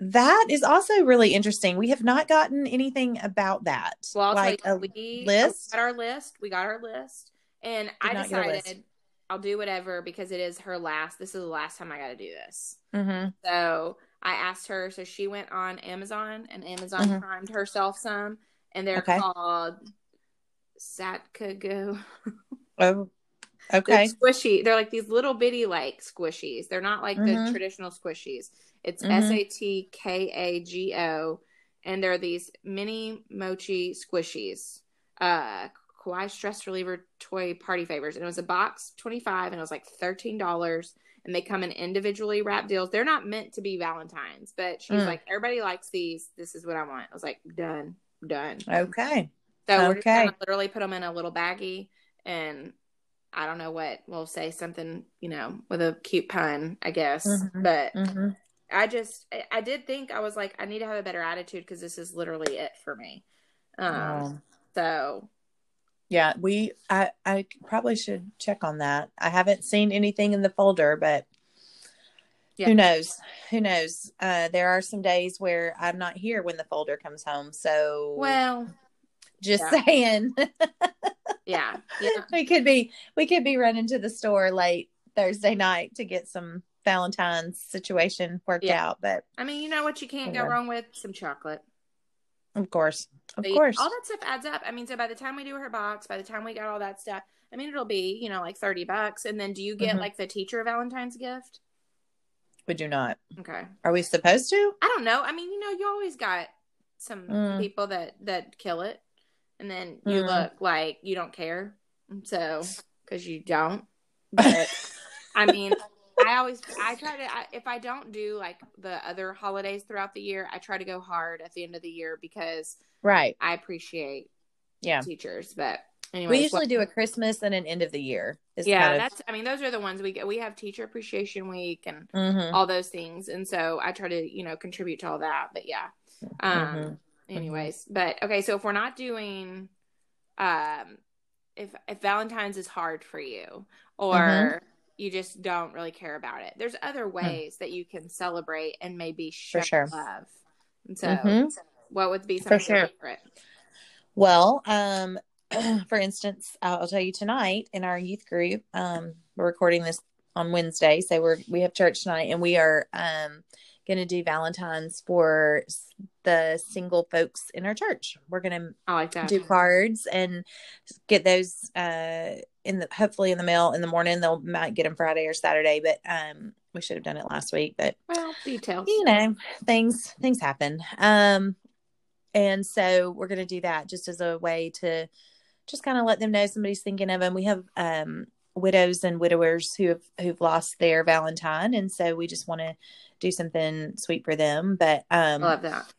[SPEAKER 2] that is also really interesting. We have not gotten anything about that.
[SPEAKER 1] Well, I'll
[SPEAKER 2] like
[SPEAKER 1] tell
[SPEAKER 2] a
[SPEAKER 1] we
[SPEAKER 2] list?
[SPEAKER 1] got our list. We got our list, and I
[SPEAKER 2] a list.
[SPEAKER 1] decided I'll do whatever because it is her last. This is the last time I got to do this.
[SPEAKER 2] hmm
[SPEAKER 1] So I asked her. So she went on Amazon, and Amazon
[SPEAKER 2] Mhm.
[SPEAKER 1] primed herself some, and they're
[SPEAKER 2] Okay.
[SPEAKER 1] called Satkago.
[SPEAKER 2] Oh,
[SPEAKER 1] They're
[SPEAKER 2] okay.
[SPEAKER 1] squishy. They're like these little bitty like squishies. They're not like
[SPEAKER 2] Mhm.
[SPEAKER 1] the traditional squishies. It's
[SPEAKER 2] Mhm.
[SPEAKER 1] S A T K A G O, and they're these mini mochi squishies. Uh, Kawaii stress reliever toy party favors, and it was a box twenty five, and it was like thirteen dollars. And they come in individually wrapped deals. They're not meant to be Valentines, but she's
[SPEAKER 2] Mm.
[SPEAKER 1] like, everybody likes these. This is what I want. I was like, done, done.
[SPEAKER 2] Okay.
[SPEAKER 1] So we're just
[SPEAKER 2] Okay.
[SPEAKER 1] gonna literally put them in a little baggie, and I don't know what we'll say something, you know, with a cute pun, I guess.
[SPEAKER 2] Mhm.
[SPEAKER 1] But
[SPEAKER 2] hmm
[SPEAKER 1] I just, I, I did think I was like, I need to have a better attitude because this is literally it for me. Um,
[SPEAKER 2] Oh.
[SPEAKER 1] so
[SPEAKER 2] Yeah, we I I probably should check on that. I haven't seen anything in the folder, but
[SPEAKER 1] Yeah.
[SPEAKER 2] who knows? Who knows? Uh there are some days where I'm not here when the folder comes home. So
[SPEAKER 1] well,
[SPEAKER 2] just
[SPEAKER 1] yeah.
[SPEAKER 2] saying
[SPEAKER 1] yeah, yeah,
[SPEAKER 2] we could be we could be running to the store late Thursday night to get some Valentine's situation worked
[SPEAKER 1] Yeah.
[SPEAKER 2] out, but
[SPEAKER 1] I mean, you know what you can't go wrong with? Some chocolate.
[SPEAKER 2] of course. Of course.
[SPEAKER 1] all that stuff adds up. I mean, so by the time we do her box, by the time we got all that stuff, I mean, it'll be you know like thirty bucks. And then do you get
[SPEAKER 2] Mhm.
[SPEAKER 1] like the teacher Valentine's gift?
[SPEAKER 2] Would you not?
[SPEAKER 1] Okay.
[SPEAKER 2] Are we supposed to?
[SPEAKER 1] I don't know. I mean, you know, you always got some
[SPEAKER 2] Mm.
[SPEAKER 1] people that that kill it, and then you
[SPEAKER 2] Mm.
[SPEAKER 1] look like you don't care. So because you don't, but I mean, I always I try to I, if I don't do like the other holidays throughout the year, I try to go hard at the end of the year because
[SPEAKER 2] Right.
[SPEAKER 1] I appreciate
[SPEAKER 2] Yeah.
[SPEAKER 1] teachers. But anyway,
[SPEAKER 2] We usually do a Christmas and an end of the year.
[SPEAKER 1] yeah,
[SPEAKER 2] kind of-
[SPEAKER 1] that's I mean, those are the ones we get. We have Teacher Appreciation Week and
[SPEAKER 2] Mhm.
[SPEAKER 1] all those things, and so I try to you know contribute to all that. But yeah. Um,
[SPEAKER 2] Mhm.
[SPEAKER 1] Anyways but okay so if we're not doing um if if valentine's is hard for you or
[SPEAKER 2] Mhm.
[SPEAKER 1] you just don't really care about it there's other ways that you can celebrate and maybe show
[SPEAKER 2] Hmm. sure.
[SPEAKER 1] love and so
[SPEAKER 2] Mhm.
[SPEAKER 1] what would be some
[SPEAKER 2] For
[SPEAKER 1] of your
[SPEAKER 2] sure.
[SPEAKER 1] favorite
[SPEAKER 2] Well, um, for instance, I'll, tell you tonight in our youth group, um, we're recording this on Wednesday, so we're we have church tonight, and we are um going to do Valentine's for the single folks in our church. We're going to
[SPEAKER 1] i like that.
[SPEAKER 2] do cards and get those uh in the hopefully in the mail in the morning. They'll might get them Friday or Saturday, but um we should have done it last week, but
[SPEAKER 1] well details.
[SPEAKER 2] you know things things happen. Um and so we're going to do that just as a way to just kind of let them know somebody's thinking of them we have um widows and widowers who have who've lost their valentine and so we just want to do something sweet for them but
[SPEAKER 1] i
[SPEAKER 2] um
[SPEAKER 1] love that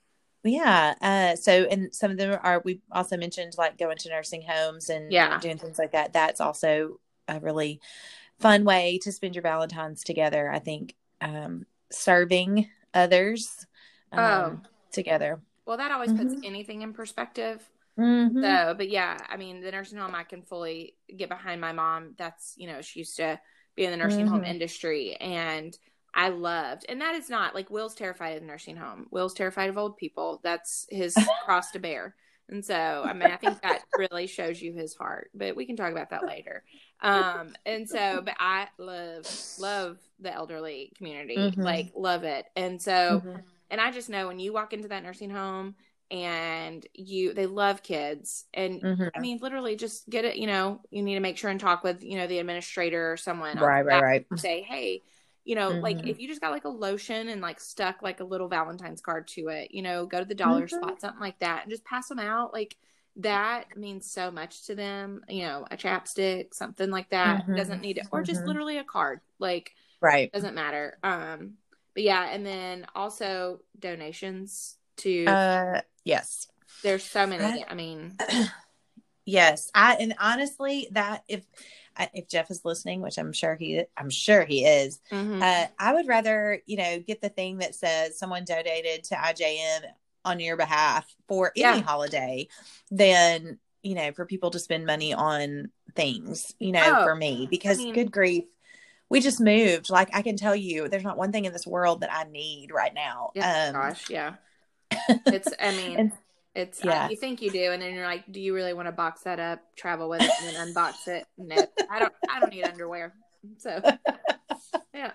[SPEAKER 2] yeah uh so and some of them are we also mentioned like going to nursing homes and
[SPEAKER 1] Yeah.
[SPEAKER 2] doing things like that that's also a really fun way to spend your valentines together i think um serving others um,
[SPEAKER 1] Oh.
[SPEAKER 2] together
[SPEAKER 1] well that always puts
[SPEAKER 2] Mhm.
[SPEAKER 1] anything in perspective
[SPEAKER 2] Mhm.
[SPEAKER 1] So, but yeah, I mean, the nursing home, I can fully get behind my mom. That's, you know, she used to be in the nursing home
[SPEAKER 2] Mhm.
[SPEAKER 1] industry. And I loved, and that is not like Will's terrified of the nursing home. Will's terrified of old people. That's his cross to bear. And so, I mean, I think that really shows you his heart, but we can talk about that later. Um, and so, but I love, love the elderly community,
[SPEAKER 2] Mhm.
[SPEAKER 1] like, love it. And so,
[SPEAKER 2] Mhm.
[SPEAKER 1] and I just know when you walk into that nursing home and you, they love kids. And
[SPEAKER 2] Mhm.
[SPEAKER 1] I mean, literally just get it, you know, you need to make sure and talk with, you know, the administrator or someone.
[SPEAKER 2] Right, right, right.
[SPEAKER 1] Say, hey, you know, like
[SPEAKER 2] Mhm.
[SPEAKER 1] if you just got like a lotion and like stuck like a little Valentine's card to it, you know, go to the dollar
[SPEAKER 2] Mhm.
[SPEAKER 1] spot, something like that, and just pass them out. Like that means so much to them. You know, a chapstick, something like that
[SPEAKER 2] Mhm.
[SPEAKER 1] doesn't need it, or just
[SPEAKER 2] Mhm.
[SPEAKER 1] literally a card. Like
[SPEAKER 2] Right.
[SPEAKER 1] doesn't matter. Um, but yeah, and then also donations to.
[SPEAKER 2] Uh, yes.
[SPEAKER 1] there's so many.
[SPEAKER 2] I-
[SPEAKER 1] I mean,
[SPEAKER 2] Yes, I and honestly, that if if Jeff is listening, which I'm sure he, I'm sure he is,
[SPEAKER 1] mhm.
[SPEAKER 2] uh, I would rather you know get the thing that says someone donated to IJM on your behalf for any
[SPEAKER 1] Yeah.
[SPEAKER 2] holiday than you know for people to spend money on things. You know,
[SPEAKER 1] Oh,
[SPEAKER 2] for me because
[SPEAKER 1] mean-
[SPEAKER 2] good grief. We just moved. Like I can tell you, there's not one thing in this world that I need right now.
[SPEAKER 1] yeah,
[SPEAKER 2] um,
[SPEAKER 1] gosh, yeah. It's. I mean.
[SPEAKER 2] and
[SPEAKER 1] It's
[SPEAKER 2] Yeah.
[SPEAKER 1] uh, you think you do, and then you're like, do you really want to box that up, travel with it, and then unbox it? No, I don't. I don't need underwear. So yeah,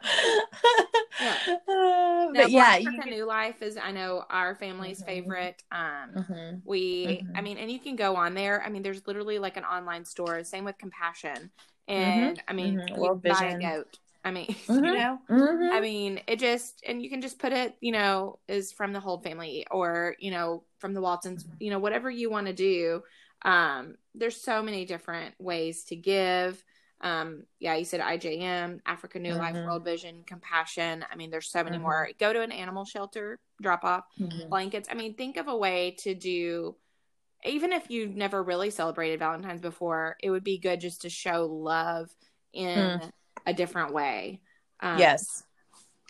[SPEAKER 1] Yeah.
[SPEAKER 2] Uh, but yeah, you can-
[SPEAKER 1] New Life is I know our family's
[SPEAKER 2] Mhm.
[SPEAKER 1] favorite. Um,
[SPEAKER 2] Mhm.
[SPEAKER 1] we, I
[SPEAKER 2] Mhm.
[SPEAKER 1] mean, and you can go on there. I mean, there's literally like an online store. Same with Compassion, and I mean,
[SPEAKER 2] Mhm.
[SPEAKER 1] you buy a goat. I mean,
[SPEAKER 2] Mhm.
[SPEAKER 1] you know.
[SPEAKER 2] Mhm.
[SPEAKER 1] I mean, it just, and you can just put it, you know, is from the Hold family or, you know, from the Waltons,
[SPEAKER 2] Mhm.
[SPEAKER 1] you know, whatever you want to do. Um, there's so many different ways to give. Um, yeah, you said IJM, Africa New Life,
[SPEAKER 2] Mhm.
[SPEAKER 1] World Vision, Compassion. I mean, there's so many
[SPEAKER 2] Mhm.
[SPEAKER 1] more. Go to an animal shelter, drop off
[SPEAKER 2] Mhm.
[SPEAKER 1] blankets. I mean, think of a way to do, even if you've never really celebrated Valentine's before, it would be good just to show love in a different way. Um,
[SPEAKER 2] yes.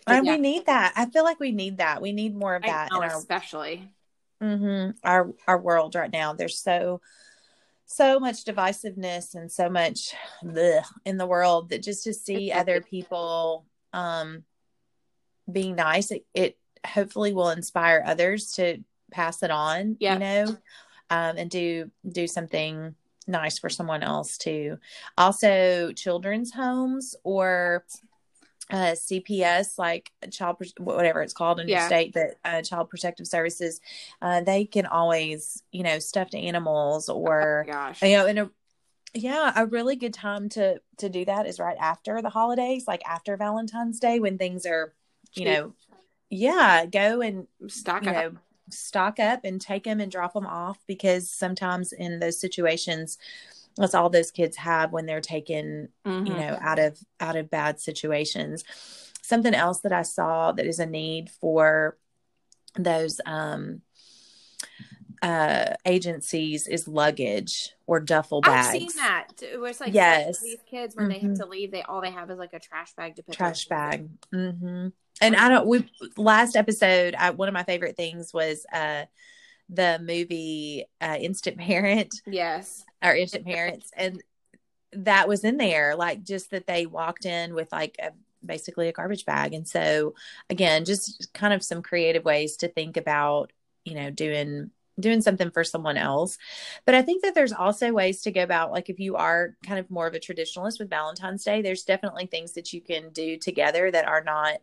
[SPEAKER 2] And
[SPEAKER 1] yeah.
[SPEAKER 2] we need that. I feel like we need that. We need more of that
[SPEAKER 1] know,
[SPEAKER 2] in our
[SPEAKER 1] especially.
[SPEAKER 2] hmm our our world right now. There's so so much divisiveness and so much bleh in the world that just to see other people um being nice, it, it hopefully will inspire others to pass it on.
[SPEAKER 1] Yeah.
[SPEAKER 2] You know, um, and do do something nice for someone else too. Also, children's homes or uh, CPS, like child, whatever it's called in your state, that uh, Child Protective Services, uh, they can always, you know, stuffed animals or,
[SPEAKER 1] Oh gosh.
[SPEAKER 2] you know, in a, yeah, a really good time to to do that is right after the holidays, like after Valentine's Day when things are, you
[SPEAKER 1] Cheap.
[SPEAKER 2] know, yeah, go and
[SPEAKER 1] Stock
[SPEAKER 2] you
[SPEAKER 1] up.
[SPEAKER 2] Stock up and take them and drop them off because sometimes in those situations that's all those kids have when they're taken
[SPEAKER 1] Mhm.
[SPEAKER 2] you know out of out of bad situations something else that i saw that is a need for those um uh agencies is luggage or duffel bags
[SPEAKER 1] I've seen that. It was like
[SPEAKER 2] Yes.
[SPEAKER 1] these kids when they have to leave, they all they have is like a trash bag to put
[SPEAKER 2] trash bag hmm and i don't we last episode I, one of my favorite things was uh the movie uh instant parent.
[SPEAKER 1] Yes.
[SPEAKER 2] our instant parents. And that was in there like just that they walked in with like a basically a garbage bag. And so again just kind of some creative ways to think about you know doing doing something for someone else. But i think that there's also ways to go about like if you are kind of more of a traditionalist with valentine's day there's definitely things that you can do together that are not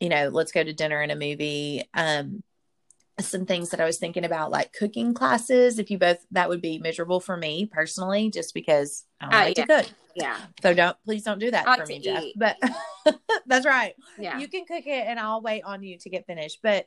[SPEAKER 2] you know let's go to dinner and a movie um some things that I was thinking about, like cooking classes. If you both, that would be miserable for me personally, just because I don't
[SPEAKER 1] Uh,
[SPEAKER 2] like
[SPEAKER 1] yeah.
[SPEAKER 2] to cook.
[SPEAKER 1] Yeah.
[SPEAKER 2] So don't, please don't do that
[SPEAKER 1] I
[SPEAKER 2] for me,
[SPEAKER 1] to
[SPEAKER 2] Jeff. But that's right.
[SPEAKER 1] Yeah.
[SPEAKER 2] You can cook it, and I'll wait on you to get finished. But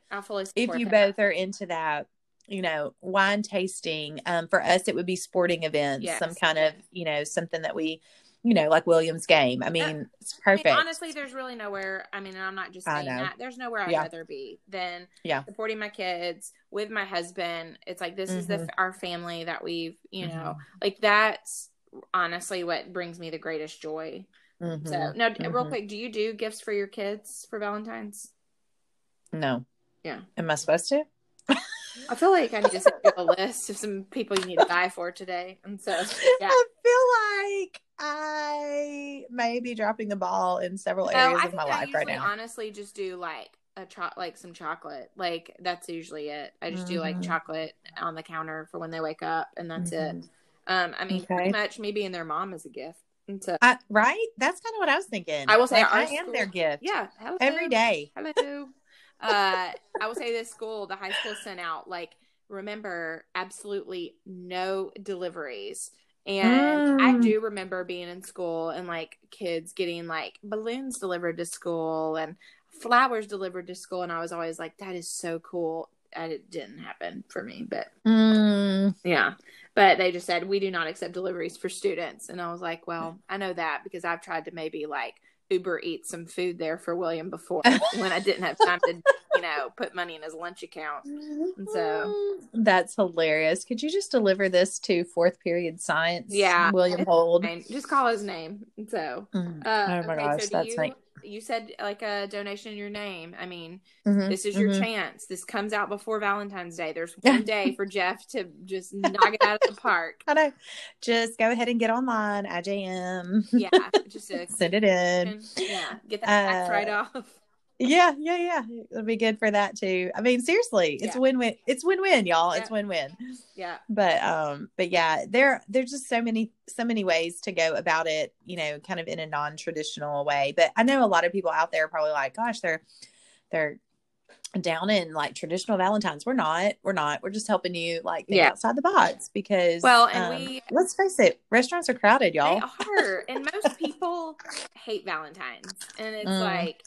[SPEAKER 2] if you
[SPEAKER 1] that.
[SPEAKER 2] both are into that, you know, wine tasting. Um, for us, it would be sporting events,
[SPEAKER 1] Yes.
[SPEAKER 2] some kind of, you know, something that we, you know, like Williams game. I mean, it's
[SPEAKER 1] I mean,
[SPEAKER 2] perfect.
[SPEAKER 1] honestly, there's really nowhere. I mean, and I'm not just saying that. There's nowhere I'd
[SPEAKER 2] Yeah.
[SPEAKER 1] rather be than
[SPEAKER 2] Yeah.
[SPEAKER 1] supporting my kids with my husband. It's like this is the
[SPEAKER 2] Mhm.
[SPEAKER 1] our family that we've, you know,
[SPEAKER 2] Mhm.
[SPEAKER 1] like that's honestly what brings me the greatest joy.
[SPEAKER 2] Mhm.
[SPEAKER 1] So, now, real
[SPEAKER 2] Mhm.
[SPEAKER 1] quick, do you do gifts for your kids for Valentine's?
[SPEAKER 2] no.
[SPEAKER 1] Yeah.
[SPEAKER 2] Am I supposed to?
[SPEAKER 1] I feel like I need to send you a list of some people you need to die for today. And so, yeah,
[SPEAKER 2] I feel like I may be dropping the ball in several areas
[SPEAKER 1] I
[SPEAKER 2] of my life right now.
[SPEAKER 1] honestly just do like a cho- like some chocolate. Like that's usually it. I just do like
[SPEAKER 2] Mhm.
[SPEAKER 1] chocolate on the counter for when they wake up, and that's it.
[SPEAKER 2] Mhm.
[SPEAKER 1] Um, I mean,
[SPEAKER 2] Okay.
[SPEAKER 1] pretty much me being their mom is a gift. So,
[SPEAKER 2] I, right? That's kind of what I was thinking.
[SPEAKER 1] I will say
[SPEAKER 2] Like, I am their gift.
[SPEAKER 1] yeah, hello.
[SPEAKER 2] Every day.
[SPEAKER 1] Hello. Uh, I will say this school, the high school sent out like remember absolutely no deliveries. And I
[SPEAKER 2] Mm.
[SPEAKER 1] do remember being in school and like kids getting like balloons delivered to school and flowers delivered to school. And I was always like, that is so cool. And it didn't happen for me, but
[SPEAKER 2] Mm,
[SPEAKER 1] yeah. But they just said, we do not accept deliveries for students. And I was like, well, I know that because I've tried to maybe like Uber eat some food there for William before when I didn't have time to, you know, put money in his lunch account. so-
[SPEAKER 2] that's hilarious. Could you just deliver this to fourth period science?
[SPEAKER 1] Yeah.
[SPEAKER 2] William Hold.
[SPEAKER 1] And just call his name. And so,
[SPEAKER 2] Mm.
[SPEAKER 1] uh,
[SPEAKER 2] oh my
[SPEAKER 1] okay,
[SPEAKER 2] gosh,
[SPEAKER 1] so
[SPEAKER 2] that's
[SPEAKER 1] you, you said like a donation in your name. I mean,
[SPEAKER 2] Mhm,
[SPEAKER 1] this is your
[SPEAKER 2] mhm.
[SPEAKER 1] chance. This comes out before Valentine's Day. There's one day for Jeff to just knock it out of the park.
[SPEAKER 2] I know. Just go ahead and get online, IJM.
[SPEAKER 1] Yeah, just a
[SPEAKER 2] Send it in.
[SPEAKER 1] yeah, get that tax
[SPEAKER 2] Uh,
[SPEAKER 1] right off.
[SPEAKER 2] Yeah, yeah, yeah. It'll be good for that too. I mean, seriously, it's
[SPEAKER 1] Yeah.
[SPEAKER 2] win win. It's win win, y'all. It's win win.
[SPEAKER 1] Yeah,
[SPEAKER 2] But um, but yeah, there there's just so many so many ways to go about it. You know, kind of in a non traditional way. But I know a lot of people out there are probably like, gosh, they're they're down in like traditional Valentines. We're not. We're not. We're just helping you like think
[SPEAKER 1] Yeah.
[SPEAKER 2] outside the box because
[SPEAKER 1] Well, and
[SPEAKER 2] um,
[SPEAKER 1] we-
[SPEAKER 2] let's face it, restaurants are crowded, y'all.
[SPEAKER 1] they are, and most people hate Valentine's, and it's
[SPEAKER 2] Mm.
[SPEAKER 1] like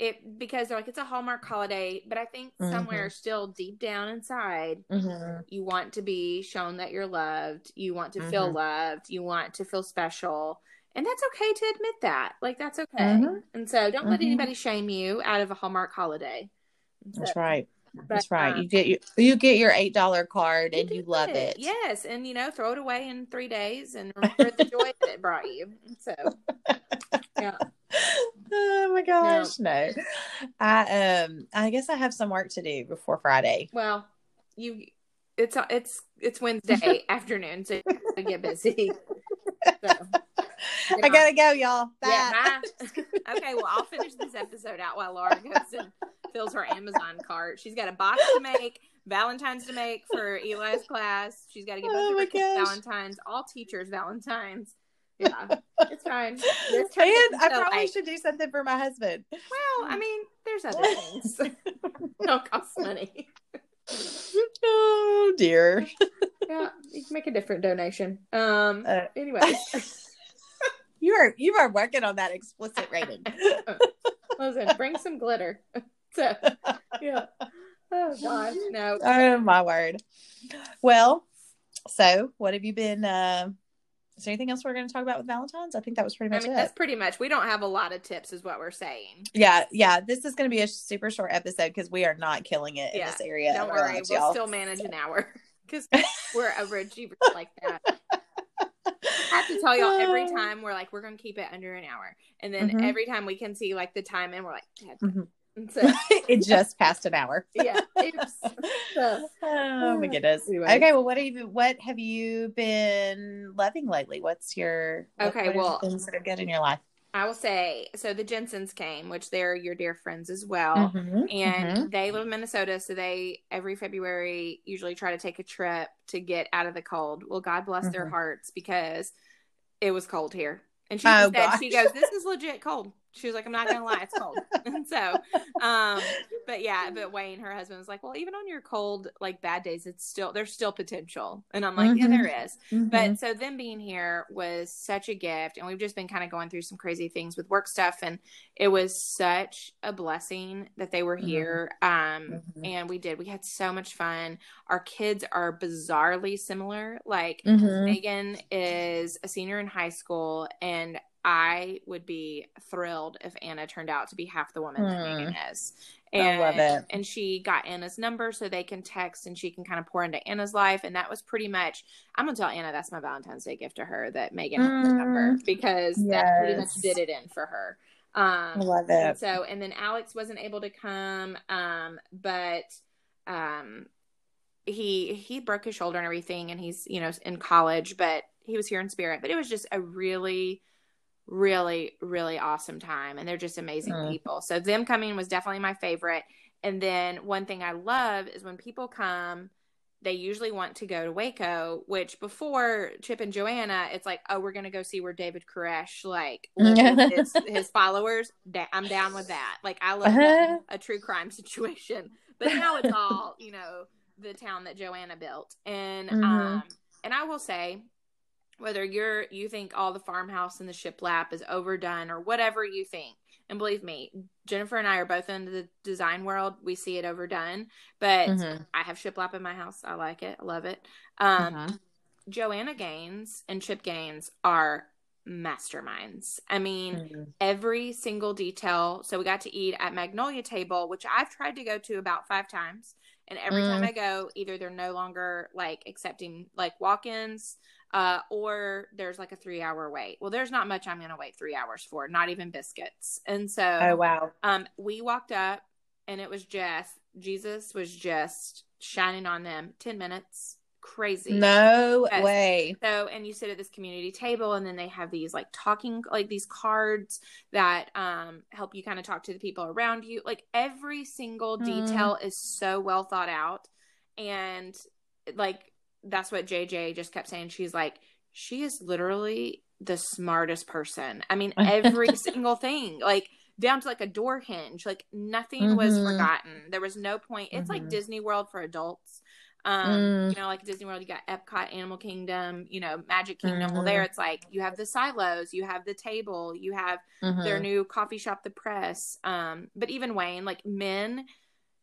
[SPEAKER 1] it because they're like it's a Hallmark holiday. But I think
[SPEAKER 2] Mm-hmm.
[SPEAKER 1] somewhere still deep down inside,
[SPEAKER 2] Mhm.
[SPEAKER 1] you want to be shown that you're loved. You want to feel
[SPEAKER 2] Mhm.
[SPEAKER 1] loved. You want to feel special. And that's okay to admit that. Like, that's okay.
[SPEAKER 2] Mhm.
[SPEAKER 1] And so don't let
[SPEAKER 2] Mhm.
[SPEAKER 1] anybody shame you out of a Hallmark holiday.
[SPEAKER 2] That's right.
[SPEAKER 1] But,
[SPEAKER 2] That's right.
[SPEAKER 1] um,
[SPEAKER 2] You get your you get your eight dollar card and you love it.
[SPEAKER 1] Yes. And, you know, throw it away in three days and remember the joy that it brought you. So, yeah.
[SPEAKER 2] oh my gosh, no. I um I guess I have some work to do before Friday.
[SPEAKER 1] Well, you, it's, it's, it's Wednesday afternoon. So you gotta get busy. So,
[SPEAKER 2] I gotta go, y'all. Bye.
[SPEAKER 1] Yeah, bye. okay, well, I'll finish this episode out while Laura goes and fills her Amazon cart. She's got a box to make, Valentine's to make for Eli's class. She's got to get both
[SPEAKER 2] Oh
[SPEAKER 1] of her. Valentines, all teachers Valentines. Yeah, it's fine.
[SPEAKER 2] And I probably
[SPEAKER 1] like-
[SPEAKER 2] should do something for my husband.
[SPEAKER 1] Well, I mean, there's other things. Don't cost money.
[SPEAKER 2] oh dear.
[SPEAKER 1] Yeah, you can make a different donation. Um.
[SPEAKER 2] Uh,
[SPEAKER 1] Anyways,
[SPEAKER 2] You are you are working on that explicit rating.
[SPEAKER 1] listen, bring some glitter. So, yeah. Oh gosh, no.
[SPEAKER 2] oh my word. Well, so what have you been uh is there anything else we're going to talk about with Valentine's? I think that was pretty
[SPEAKER 1] I
[SPEAKER 2] much
[SPEAKER 1] mean,
[SPEAKER 2] it.
[SPEAKER 1] that's pretty much. We don't have a lot of tips, is what we're saying.
[SPEAKER 2] Yeah, yeah. This is going to be a super short episode because we are not killing it
[SPEAKER 1] Yeah,
[SPEAKER 2] in this area.
[SPEAKER 1] Don't worry,
[SPEAKER 2] lives,
[SPEAKER 1] we'll
[SPEAKER 2] y'all.
[SPEAKER 1] still manage an hour because we're overachievers like that. I have to tell y'all every time we're like, we're gonna keep it under an hour, and then
[SPEAKER 2] Mhm.
[SPEAKER 1] every time we can see like the time, and we're like, "Dad." So
[SPEAKER 2] it just passed an hour.
[SPEAKER 1] yeah. So,
[SPEAKER 2] Oh my goodness.
[SPEAKER 1] Anyway.
[SPEAKER 2] Okay, well, what have you what have you been loving lately? What's your
[SPEAKER 1] Okay,
[SPEAKER 2] what the
[SPEAKER 1] well-
[SPEAKER 2] things that are good in your life?
[SPEAKER 1] I will say, so the Jensens came, which they're your dear friends as well.
[SPEAKER 2] Mhm,
[SPEAKER 1] and
[SPEAKER 2] mhm.
[SPEAKER 1] they live in Minnesota, so they every February usually try to take a trip to get out of the cold. Well, God bless their
[SPEAKER 2] Mhm.
[SPEAKER 1] hearts because it was cold here. And she
[SPEAKER 2] Oh,
[SPEAKER 1] said, she goes, "This is legit cold." She was like, "I'm not gonna lie, it's cold." and so, um, but yeah, but Wayne, her husband, was like, "Well, even on your cold, like bad days, it's still there's still potential." And I'm like, "Yeah,
[SPEAKER 2] Mhm.
[SPEAKER 1] there is."
[SPEAKER 2] Mhm.
[SPEAKER 1] But so them being here was such a gift, and we've just been kind of going through some crazy things with work stuff, and it was such a blessing that they were
[SPEAKER 2] Mhm.
[SPEAKER 1] here. Um,
[SPEAKER 2] Mhm.
[SPEAKER 1] and we did. We had so much fun. Our kids are bizarrely similar. Like
[SPEAKER 2] Mhm.
[SPEAKER 1] Megan is a senior in high school, and I would be thrilled if Anna turned out to be half the woman that
[SPEAKER 2] Hmm.
[SPEAKER 1] Megan is.
[SPEAKER 2] I
[SPEAKER 1] And,
[SPEAKER 2] love it.
[SPEAKER 1] And she got Anna's number so they can text and she can kind of pour into Anna's life. And that was pretty much, I'm going to tell Anna that's my Valentine's Day gift to her that Megan has
[SPEAKER 2] Mm.
[SPEAKER 1] number because that pretty much did it in for her.
[SPEAKER 2] I
[SPEAKER 1] Um,
[SPEAKER 2] love
[SPEAKER 1] and
[SPEAKER 2] it.
[SPEAKER 1] so, and then Alex wasn't able to come, um, but um, he he broke his shoulder and everything, and he's you know in college, but he was here in spirit, but it was just a really, really, really awesome time. And they're just amazing
[SPEAKER 2] Mm.
[SPEAKER 1] people. So them coming was definitely my favorite. And then one thing I love is when people come, they usually want to go to Waco, which before Chip and Joanna, it's like, oh, we're gonna go see where David Koresh like his, his followers. I'm down with that. Like I love that, a true crime situation. But now it's all, you know, the town that Joanna built. And
[SPEAKER 2] Mhm.
[SPEAKER 1] um and I will say, whether you're you think all the farmhouse and the shiplap is overdone or whatever you think, and believe me, Jennifer and I are both in the design world. We see it overdone, but
[SPEAKER 2] Mhm.
[SPEAKER 1] I have shiplap in my house. I like it. I love it. Um,
[SPEAKER 2] Mhm.
[SPEAKER 1] Joanna Gaines and Chip Gaines are masterminds. I mean,
[SPEAKER 2] Mhm.
[SPEAKER 1] every single detail. So we got to eat at Magnolia Table, which I've tried to go to about five times. And every time
[SPEAKER 2] Mm.
[SPEAKER 1] I go, either they're no longer like accepting like walk-ins, uh, or there's like a three-hour wait. Well, there's not much I'm gonna wait three hours for, not even biscuits. And so,
[SPEAKER 2] Oh wow.
[SPEAKER 1] um, we walked up, and it was just Jesus was just shining on them. Ten minutes, crazy.
[SPEAKER 2] No
[SPEAKER 1] Yes.
[SPEAKER 2] way.
[SPEAKER 1] So, and you sit at this community table, and then they have these like talking, like these cards that um, help you kind of talk to the people around you. Like every single
[SPEAKER 2] Mm.
[SPEAKER 1] detail is so well thought out. And like, that's what JJ just kept saying. She's like, she is literally the smartest person. I mean, every single thing, like, down to like a door hinge, like nothing was
[SPEAKER 2] Mhm.
[SPEAKER 1] forgotten. There was no point. It's like
[SPEAKER 2] Mhm.
[SPEAKER 1] Disney World for adults. Um,
[SPEAKER 2] Mm.
[SPEAKER 1] you know, like Disney World, you got Epcot, Animal Kingdom, you know, Magic Kingdom. Well,
[SPEAKER 2] Mhm.
[SPEAKER 1] there it's like you have the silos, you have the table, you have their
[SPEAKER 2] Mhm.
[SPEAKER 1] new coffee shop, the press. Um, but even Wayne, like men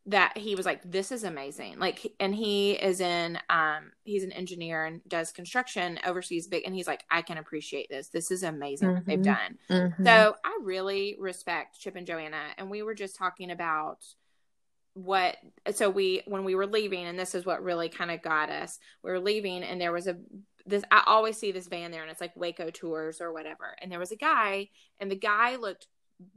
[SPEAKER 1] that he was like, this is amazing. Like, and he is in, um, he's an engineer and does construction, overseas big, and he's like, I can appreciate this. This is amazing what they've
[SPEAKER 2] Mhm.
[SPEAKER 1] done.
[SPEAKER 2] Mhm.
[SPEAKER 1] So I really respect Chip and Joanna, and we were just talking about what. So we, when we were leaving, and this is what really kind of got us. We were leaving, and there was a this. I always see this van there, and it's like Waco Tours or whatever. And there was a guy, and the guy looked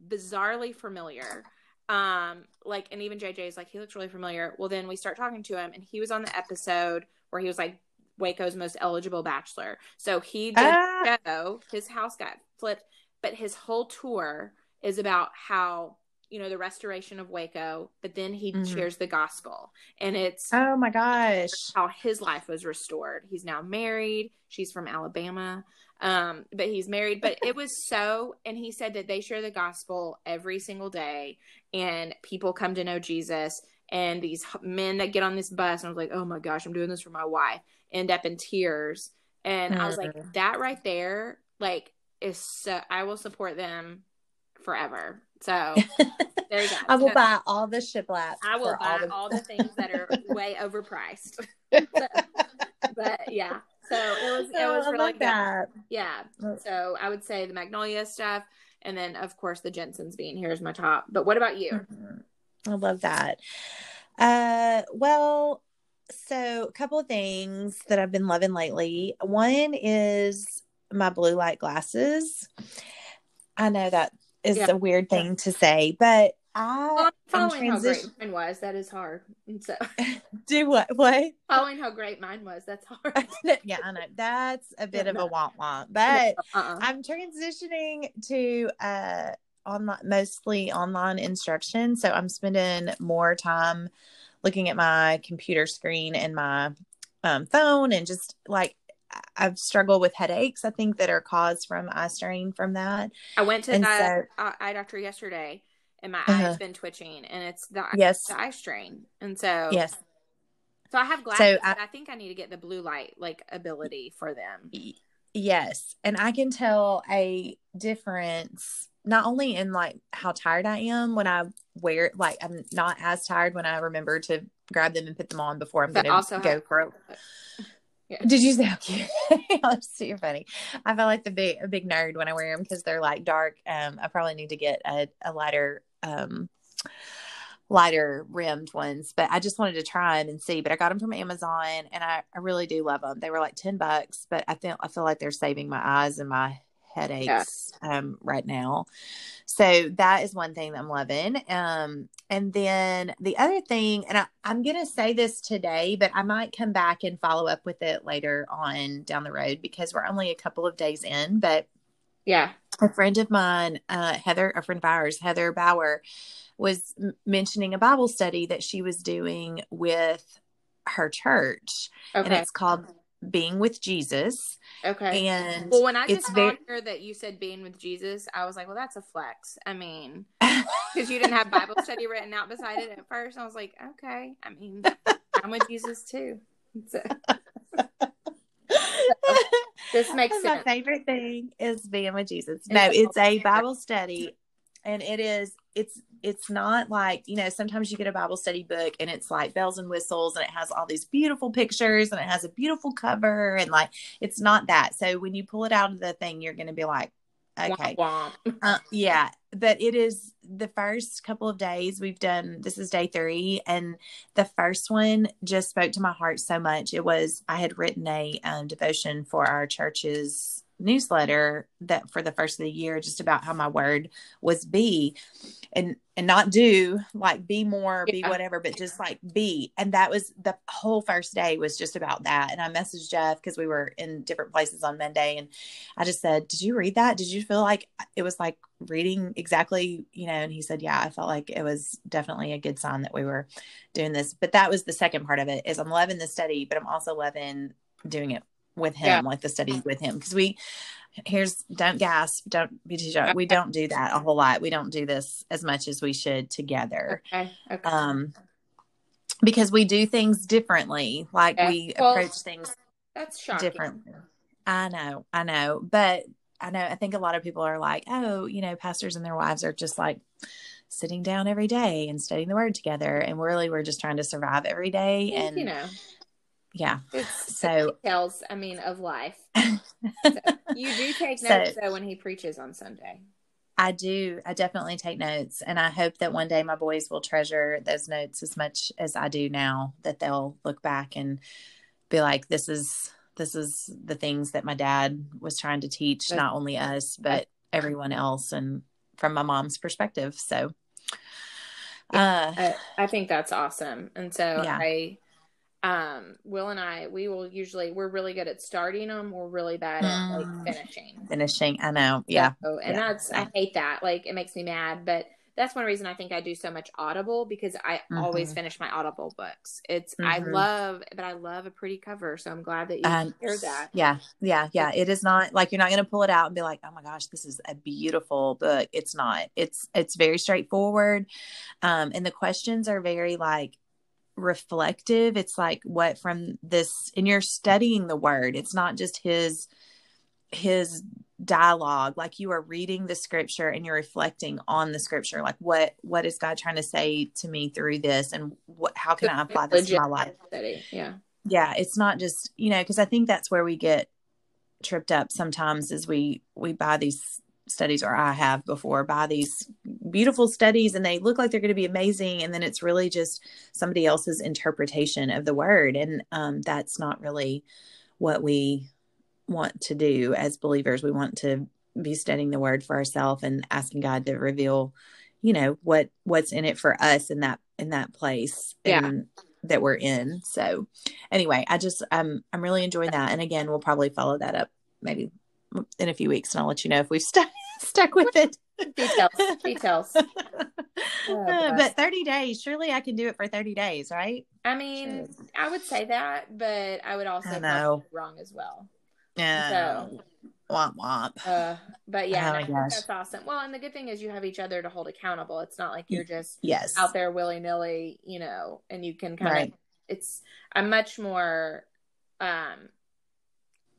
[SPEAKER 1] bizarrely familiar. Um, like, and even JJ is like, he looks really familiar. Well, then we start talking to him, and he was on the episode where he was like Waco's most eligible bachelor. So he did
[SPEAKER 2] Ah.
[SPEAKER 1] show his house got flipped, but his whole tour is about how you know the restoration of Waco, but then he
[SPEAKER 2] Mhm.
[SPEAKER 1] shares the gospel, and it's
[SPEAKER 2] Oh my gosh.
[SPEAKER 1] how his life was restored. He's now married. She's from Alabama. Um, but he's married. But it was so, and he said that they share the gospel every single day, and people come to know Jesus. And these men that get on this bus, and I was like, oh my gosh, I'm doing this for my wife, end up in tears. And I was like,
[SPEAKER 2] Mm.
[SPEAKER 1] that right there, like, is so, I will support them forever. So there you go.
[SPEAKER 2] I will
[SPEAKER 1] So-
[SPEAKER 2] buy all the shiplap.
[SPEAKER 1] I will buy
[SPEAKER 2] the-
[SPEAKER 1] all the things that are way overpriced. but yeah, so it was it was really good.
[SPEAKER 2] that.
[SPEAKER 1] Yeah, so I would say the Magnolia stuff, and then of course the Jensen's being Here's my top. But what about you?
[SPEAKER 2] Mhm. I love that. Uh, well, so a couple of things that I've been loving lately. One is my blue light glasses. I know that is
[SPEAKER 1] Yeah.
[SPEAKER 2] a weird thing to say, but I
[SPEAKER 1] Following how great
[SPEAKER 2] transition.
[SPEAKER 1] mine was. That is hard. And so
[SPEAKER 2] Do what? What?
[SPEAKER 1] following how great mine was. That's hard.
[SPEAKER 2] yeah, I know that's a bit
[SPEAKER 1] Yeah,
[SPEAKER 2] of
[SPEAKER 1] no.
[SPEAKER 2] a womp womp, but
[SPEAKER 1] Uh-uh.
[SPEAKER 2] I'm transitioning to uh online mostly online instruction. So I'm spending more time looking at my computer screen and my um, phone and just like I've struggled with headaches, I think that are caused from eye strain from that.
[SPEAKER 1] I went to
[SPEAKER 2] And
[SPEAKER 1] the uh, eye doctor yesterday, and my
[SPEAKER 2] Uh-huh.
[SPEAKER 1] eye's been twitching, and it's the
[SPEAKER 2] Yes.
[SPEAKER 1] the eye strain, and so
[SPEAKER 2] Yes.
[SPEAKER 1] So I have glasses.
[SPEAKER 2] I-
[SPEAKER 1] but I think I need to get the blue light like ability for them.
[SPEAKER 2] Yes. And I can tell a difference not only in like how tired I am when I wear like I'm not as tired when I remember to grab them and put them on before I'm gonna
[SPEAKER 1] also
[SPEAKER 2] go
[SPEAKER 1] have-
[SPEAKER 2] for
[SPEAKER 1] Yeah.
[SPEAKER 2] Did you say how cute? That's super funny. I feel like the big a big nerd when I wear them because they're like dark. Um, I probably need to get a, a lighter um lighter rimmed ones, but I just wanted to try them and see. But I got them from Amazon, and I, I really do love them. They were like ten bucks, but I feel I feel like they're saving my eyes and my headaches um, right now. So that is one thing that I'm loving. Um, and then the other thing, and I, I'm going to say this today, but I might come back and follow up with it later on down the road because we're only a couple of days in. But
[SPEAKER 1] Yeah.
[SPEAKER 2] A friend of mine, uh, Heather, a friend of ours, Heather Bauer, was m- mentioning a Bible study that she was doing with her church, and it's called Being with Jesus.
[SPEAKER 1] Okay.
[SPEAKER 2] And
[SPEAKER 1] Well, when I just
[SPEAKER 2] very-
[SPEAKER 1] saw that you said being with Jesus, I was like, well, that's a flex. I mean, because you didn't have Bible study written out beside it at first. I was like, okay. I mean, I'm with Jesus too. So, this makes
[SPEAKER 2] My
[SPEAKER 1] sense.
[SPEAKER 2] favorite thing is being with Jesus. No, it's a. Bible study, and it is. It's it's not like you know. Sometimes you get a Bible study book, and it's like bells and whistles, and it has all these beautiful pictures, and it has a beautiful cover, and like it's not that. So when you pull it out of the thing, you're going to be like, okay,
[SPEAKER 1] Womp womp.
[SPEAKER 2] uh, yeah, but it is the first couple of days we've done. This is day three, and the first one just spoke to my heart so much. It was I had written a um, devotion for our church's newsletter that for the first of the year, just about how my word was be, and and not do like be more, be whatever, but just like be. And that was the whole first day was just about that. And I messaged Jeff because we were in different places on Monday, and I just said, "Did you read that? Did you feel like it was like reading exactly, you know?" And he said, "Yeah, I felt like it was definitely a good sign that we were doing this." But that was the second part of it. Is I'm loving the study, but I'm also loving doing it with him,
[SPEAKER 1] Yeah.
[SPEAKER 2] like the study with him, because we here's don't gasp, don't be too shy. We don't do that a whole lot. We don't do this as much as we should together.
[SPEAKER 1] Okay. Okay.
[SPEAKER 2] Um, because we do things differently. Like
[SPEAKER 1] Okay.
[SPEAKER 2] we
[SPEAKER 1] Well,
[SPEAKER 2] approach things
[SPEAKER 1] That's shocking.
[SPEAKER 2] different. I know, I know, but I know I think a lot of people are like, oh, you know, pastors and their wives are just like sitting down every day and studying the word together, and really we're just trying to survive every day. And
[SPEAKER 1] you know,
[SPEAKER 2] yeah,
[SPEAKER 1] it's
[SPEAKER 2] so
[SPEAKER 1] details. I mean, of life. You do take
[SPEAKER 2] So-
[SPEAKER 1] notes though when he preaches on Sunday.
[SPEAKER 2] I do. I definitely take notes, and I hope that one day my boys will treasure those notes as much as I do now. That they'll look back and be like, "This is this is the things that my dad was trying to teach,
[SPEAKER 1] That's-
[SPEAKER 2] not only us but everyone else." And from my mom's perspective, so uh,
[SPEAKER 1] I, I think that's awesome. And so
[SPEAKER 2] Yeah.
[SPEAKER 1] I, um, Will and I, we will usually, we're really good at starting them. We're really bad at
[SPEAKER 2] Mm.
[SPEAKER 1] like finishing.
[SPEAKER 2] finishing. I know, yeah,
[SPEAKER 1] So, and
[SPEAKER 2] Yeah.
[SPEAKER 1] that's, I hate that. Like it makes me mad, but that's one reason I think I do so much audible because I always
[SPEAKER 2] Mhm.
[SPEAKER 1] finish my audible books. It's, I
[SPEAKER 2] Mhm.
[SPEAKER 1] love, but I love a pretty cover. So I'm glad that you
[SPEAKER 2] Um,
[SPEAKER 1] shared that.
[SPEAKER 2] Yeah, yeah, yeah. It is not like you're not going to pull it out and be like, "Oh my gosh, this is a beautiful book." It's not. It's it's very straightforward, um, and the questions are very like reflective. It's like what from this, and you're studying the word. It's not just his his dialogue like you are reading the scripture and you're reflecting on the scripture like what what is god trying to say to me through this and what how can i apply this to my life
[SPEAKER 1] Study. Yeah.
[SPEAKER 2] yeah it's not just you know because i think that's where we get tripped up sometimes is we we buy these studies or i have before buy these beautiful studies and they look like they're going to be amazing and then it's really just somebody else's interpretation of the word and um, that's not really what we want to do as believers we want to be studying the word for ourselves and asking god to reveal you know what what's in it for us in that in that place
[SPEAKER 1] Yeah.
[SPEAKER 2] and that we're in so anyway i just i'm i'm really enjoying that and again we'll probably follow that up maybe in a few weeks and i'll let you know if we've stuck stuck with it
[SPEAKER 1] Details. Details. Oh,
[SPEAKER 2] Uh, but 30 days surely i can do it for 30 days right
[SPEAKER 1] I mean, I would say that, but I would also
[SPEAKER 2] I know.
[SPEAKER 1] be wrong as well.
[SPEAKER 2] Yeah So, womp womp
[SPEAKER 1] Uh, but yeah,
[SPEAKER 2] Oh
[SPEAKER 1] no,
[SPEAKER 2] my
[SPEAKER 1] I think
[SPEAKER 2] gosh.
[SPEAKER 1] that's awesome. Well, and the good thing is you have each other to hold accountable. It's not like you're just
[SPEAKER 2] yes
[SPEAKER 1] out there willy nilly, you know, and you can kind
[SPEAKER 2] Right.
[SPEAKER 1] of. It's I'm much more. Um,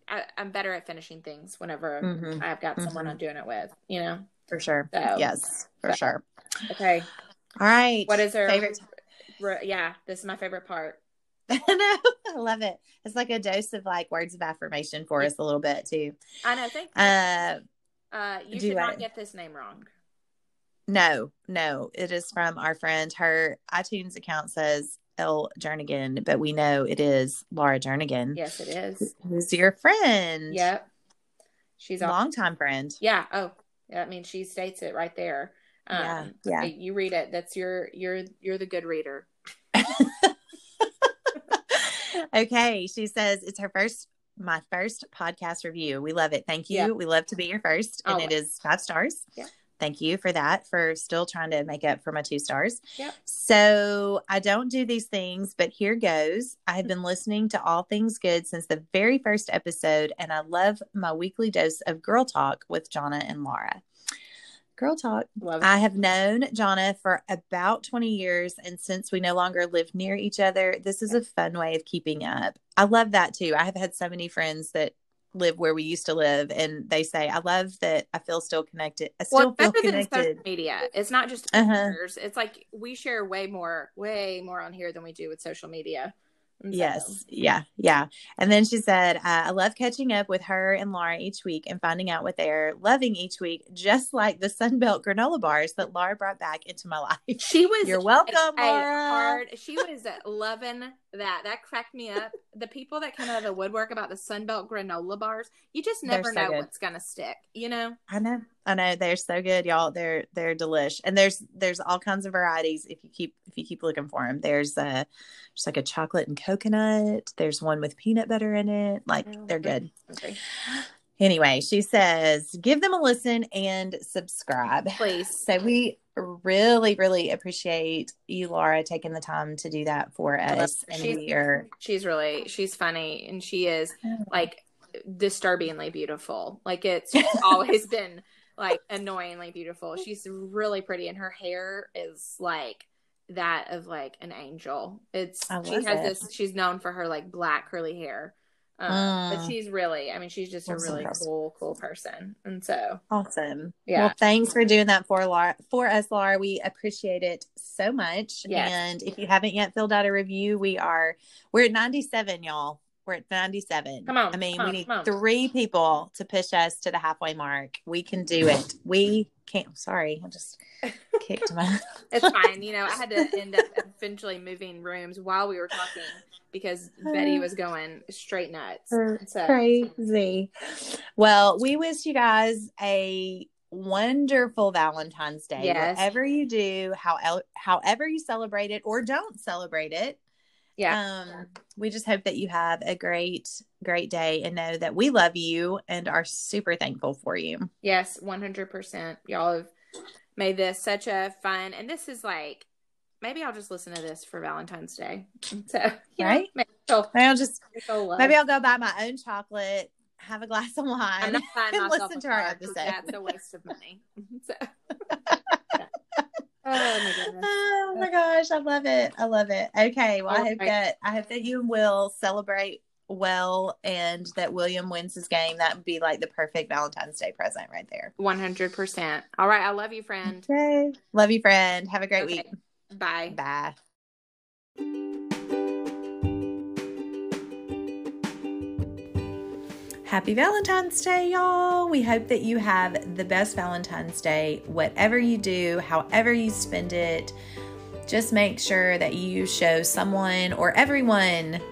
[SPEAKER 1] I, I'm better at finishing things whenever
[SPEAKER 2] Mhm.
[SPEAKER 1] I've got someone
[SPEAKER 2] Mhm.
[SPEAKER 1] I'm doing it with. You know.
[SPEAKER 2] for sure
[SPEAKER 1] So-
[SPEAKER 2] yes for
[SPEAKER 1] so-
[SPEAKER 2] sure
[SPEAKER 1] Okay.
[SPEAKER 2] all right
[SPEAKER 1] What is our
[SPEAKER 2] favorite
[SPEAKER 1] Re- Yeah, this is my favorite part.
[SPEAKER 2] I know. I love it. It's like a dose of like words of affirmation for us a little bit too.
[SPEAKER 1] I know. Thank you.
[SPEAKER 2] Uh
[SPEAKER 1] Uh, you
[SPEAKER 2] do
[SPEAKER 1] should
[SPEAKER 2] I-
[SPEAKER 1] not get this name wrong.
[SPEAKER 2] no, no. It is from our friend. Her iTunes account says L Jernigan, but we know it is Laura Jernigan.
[SPEAKER 1] Yes, it is.
[SPEAKER 2] Who's your friend?
[SPEAKER 1] Yep. She's
[SPEAKER 2] a long time friend.
[SPEAKER 1] yeah. Oh, I mean, she states it right there. Um,
[SPEAKER 2] Yeah, yeah.
[SPEAKER 1] You read it. That's your you're you're the good reader.
[SPEAKER 2] okay. She says it's her first, my first podcast review. We love it. Thank you.
[SPEAKER 1] Yeah.
[SPEAKER 2] We love to be your first, and it is five stars.
[SPEAKER 1] Yeah.
[SPEAKER 2] Thank you for that, for still trying to make up for my two stars.
[SPEAKER 1] Yep.
[SPEAKER 2] So I don't do these things, but here goes. I have hmm. been listening to All Things Good since the very first episode, and I love my weekly dose of girl talk with Jonna and Laura. Girl talk.
[SPEAKER 1] Love
[SPEAKER 2] I have known Jonna for about 20 years, and since we no longer live near each other, this is a fun way of keeping up. I love that too. I have had so many friends that live where we used to live, and they say, I love that I feel still connected. I
[SPEAKER 1] well,
[SPEAKER 2] still feel
[SPEAKER 1] better than social
[SPEAKER 2] connected.
[SPEAKER 1] media. It's not just
[SPEAKER 2] Uh-huh.
[SPEAKER 1] It's like we share way more, way more on here than we do with social media. And so-
[SPEAKER 2] Yes. Yeah. Yeah. And then she said, uh, I love catching up with her and Laura each week and finding out what they're loving each week, just like the Sunbelt granola bars that Laura brought back into my life.
[SPEAKER 1] She was.
[SPEAKER 2] You're welcome,
[SPEAKER 1] a
[SPEAKER 2] Laura.
[SPEAKER 1] hard. She was loving that. That cracked me up. The people that come out of the woodwork about the Sunbelt granola bars, you just never
[SPEAKER 2] so
[SPEAKER 1] know
[SPEAKER 2] good.
[SPEAKER 1] what's gonna stick. You know.
[SPEAKER 2] I know. I know they're so good, y'all. They're they're delish, and there's there's all kinds of varieties if you keep if you keep looking for them. There's uh just like a chocolate and coconut. There's one with peanut butter in it. Like
[SPEAKER 1] Oh,
[SPEAKER 2] they're good.
[SPEAKER 1] Okay.
[SPEAKER 2] Anyway, she says give them a listen and subscribe.
[SPEAKER 1] Please.
[SPEAKER 2] So we really really appreciate you, Laura, taking the time to do that for us, and
[SPEAKER 1] She's-
[SPEAKER 2] we are
[SPEAKER 1] She's really she's funny and she is oh. like disturbingly beautiful. Like it's always been like annoyingly beautiful. She's really pretty and her hair is like that of like an angel. It's she has
[SPEAKER 2] it.
[SPEAKER 1] this she's known for her like black curly hair. Um, but
[SPEAKER 2] Mm.
[SPEAKER 1] she's really I mean she's just a
[SPEAKER 2] I'm so
[SPEAKER 1] really
[SPEAKER 2] impressed.
[SPEAKER 1] cool cool person. And so
[SPEAKER 2] Awesome.
[SPEAKER 1] Yeah.
[SPEAKER 2] Well, thanks for doing that for Laura for us, Laura. We appreciate it so much.
[SPEAKER 1] Yes.
[SPEAKER 2] And if you haven't yet filled out a review, we are we're at 97, y'all. We're at 97.
[SPEAKER 1] Come on,
[SPEAKER 2] I mean, we
[SPEAKER 1] on,
[SPEAKER 2] need three people to push us to the halfway mark. We can do mm. it. We can't. Sorry, I just kicked my.
[SPEAKER 1] it's fine. You know, I had to end up eventually moving rooms while we were talking because Betty was going straight nuts. So
[SPEAKER 2] Crazy. Well, we wish you guys a wonderful Valentine's Day.
[SPEAKER 1] Yes.
[SPEAKER 2] Whatever you do, how, however you celebrate it or don't celebrate it.
[SPEAKER 1] Yeah.
[SPEAKER 2] Um, we just hope that you have a great, great day and know that we love you and are super thankful for you.
[SPEAKER 1] Yes, 100%. Y'all have made this such a fun, and this is like, maybe I'll just listen to this for Valentine's Day. So, know,
[SPEAKER 2] Right?
[SPEAKER 1] maybe she'll,
[SPEAKER 2] Maybe I'll just
[SPEAKER 1] maybe she'll love.
[SPEAKER 2] maybe I'll go buy my own chocolate, have a glass of wine. and listen to our episode.
[SPEAKER 1] That's a waste of money. So, yeah. Oh my goodness.
[SPEAKER 2] Oh my gosh, I love it. I love it. Okay, well, I
[SPEAKER 1] oh
[SPEAKER 2] hope
[SPEAKER 1] right.
[SPEAKER 2] that I hope that you and Will celebrate well and that William wins his game. That would be like the perfect Valentine's Day present right there.
[SPEAKER 1] 100%. All right. I love you, friend.
[SPEAKER 2] Okay. Love you, friend. Have a great
[SPEAKER 1] Okay.
[SPEAKER 2] week.
[SPEAKER 1] Bye.
[SPEAKER 2] Bye. Happy Valentine's Day, y'all. We hope that you have the best Valentine's Day, whatever you do, however you spend it. Just make sure that you show someone or everyone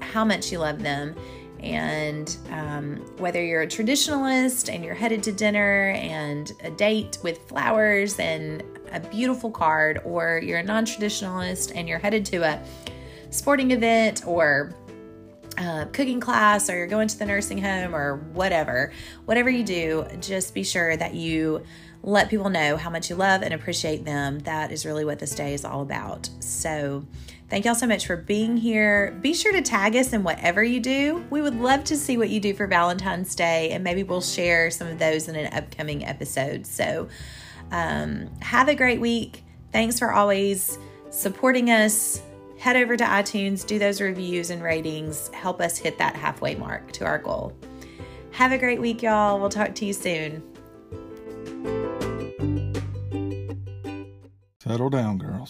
[SPEAKER 2] how much you love them. And um, whether you're a traditionalist and you're headed to dinner and a date with flowers and a beautiful card, or you're a non traditionalist and you're headed to a sporting event or uh, cooking class or you're going to the nursing home or whatever, whatever you do, just be sure that you let people know how much you love and appreciate them. That is really what this day is all about. So, thank y'all so much for being here. Be sure to tag us in whatever you do. We would love to see what you do for Valentine's Day, and maybe we'll share some of those in an upcoming episode. So, um, have a great week. Thanks for always supporting us. Head over to iTunes, do those reviews and ratings. Help us hit that halfway mark to our goal. Have a great week, y'all. We'll talk to you soon.
[SPEAKER 3] Settle down, girls.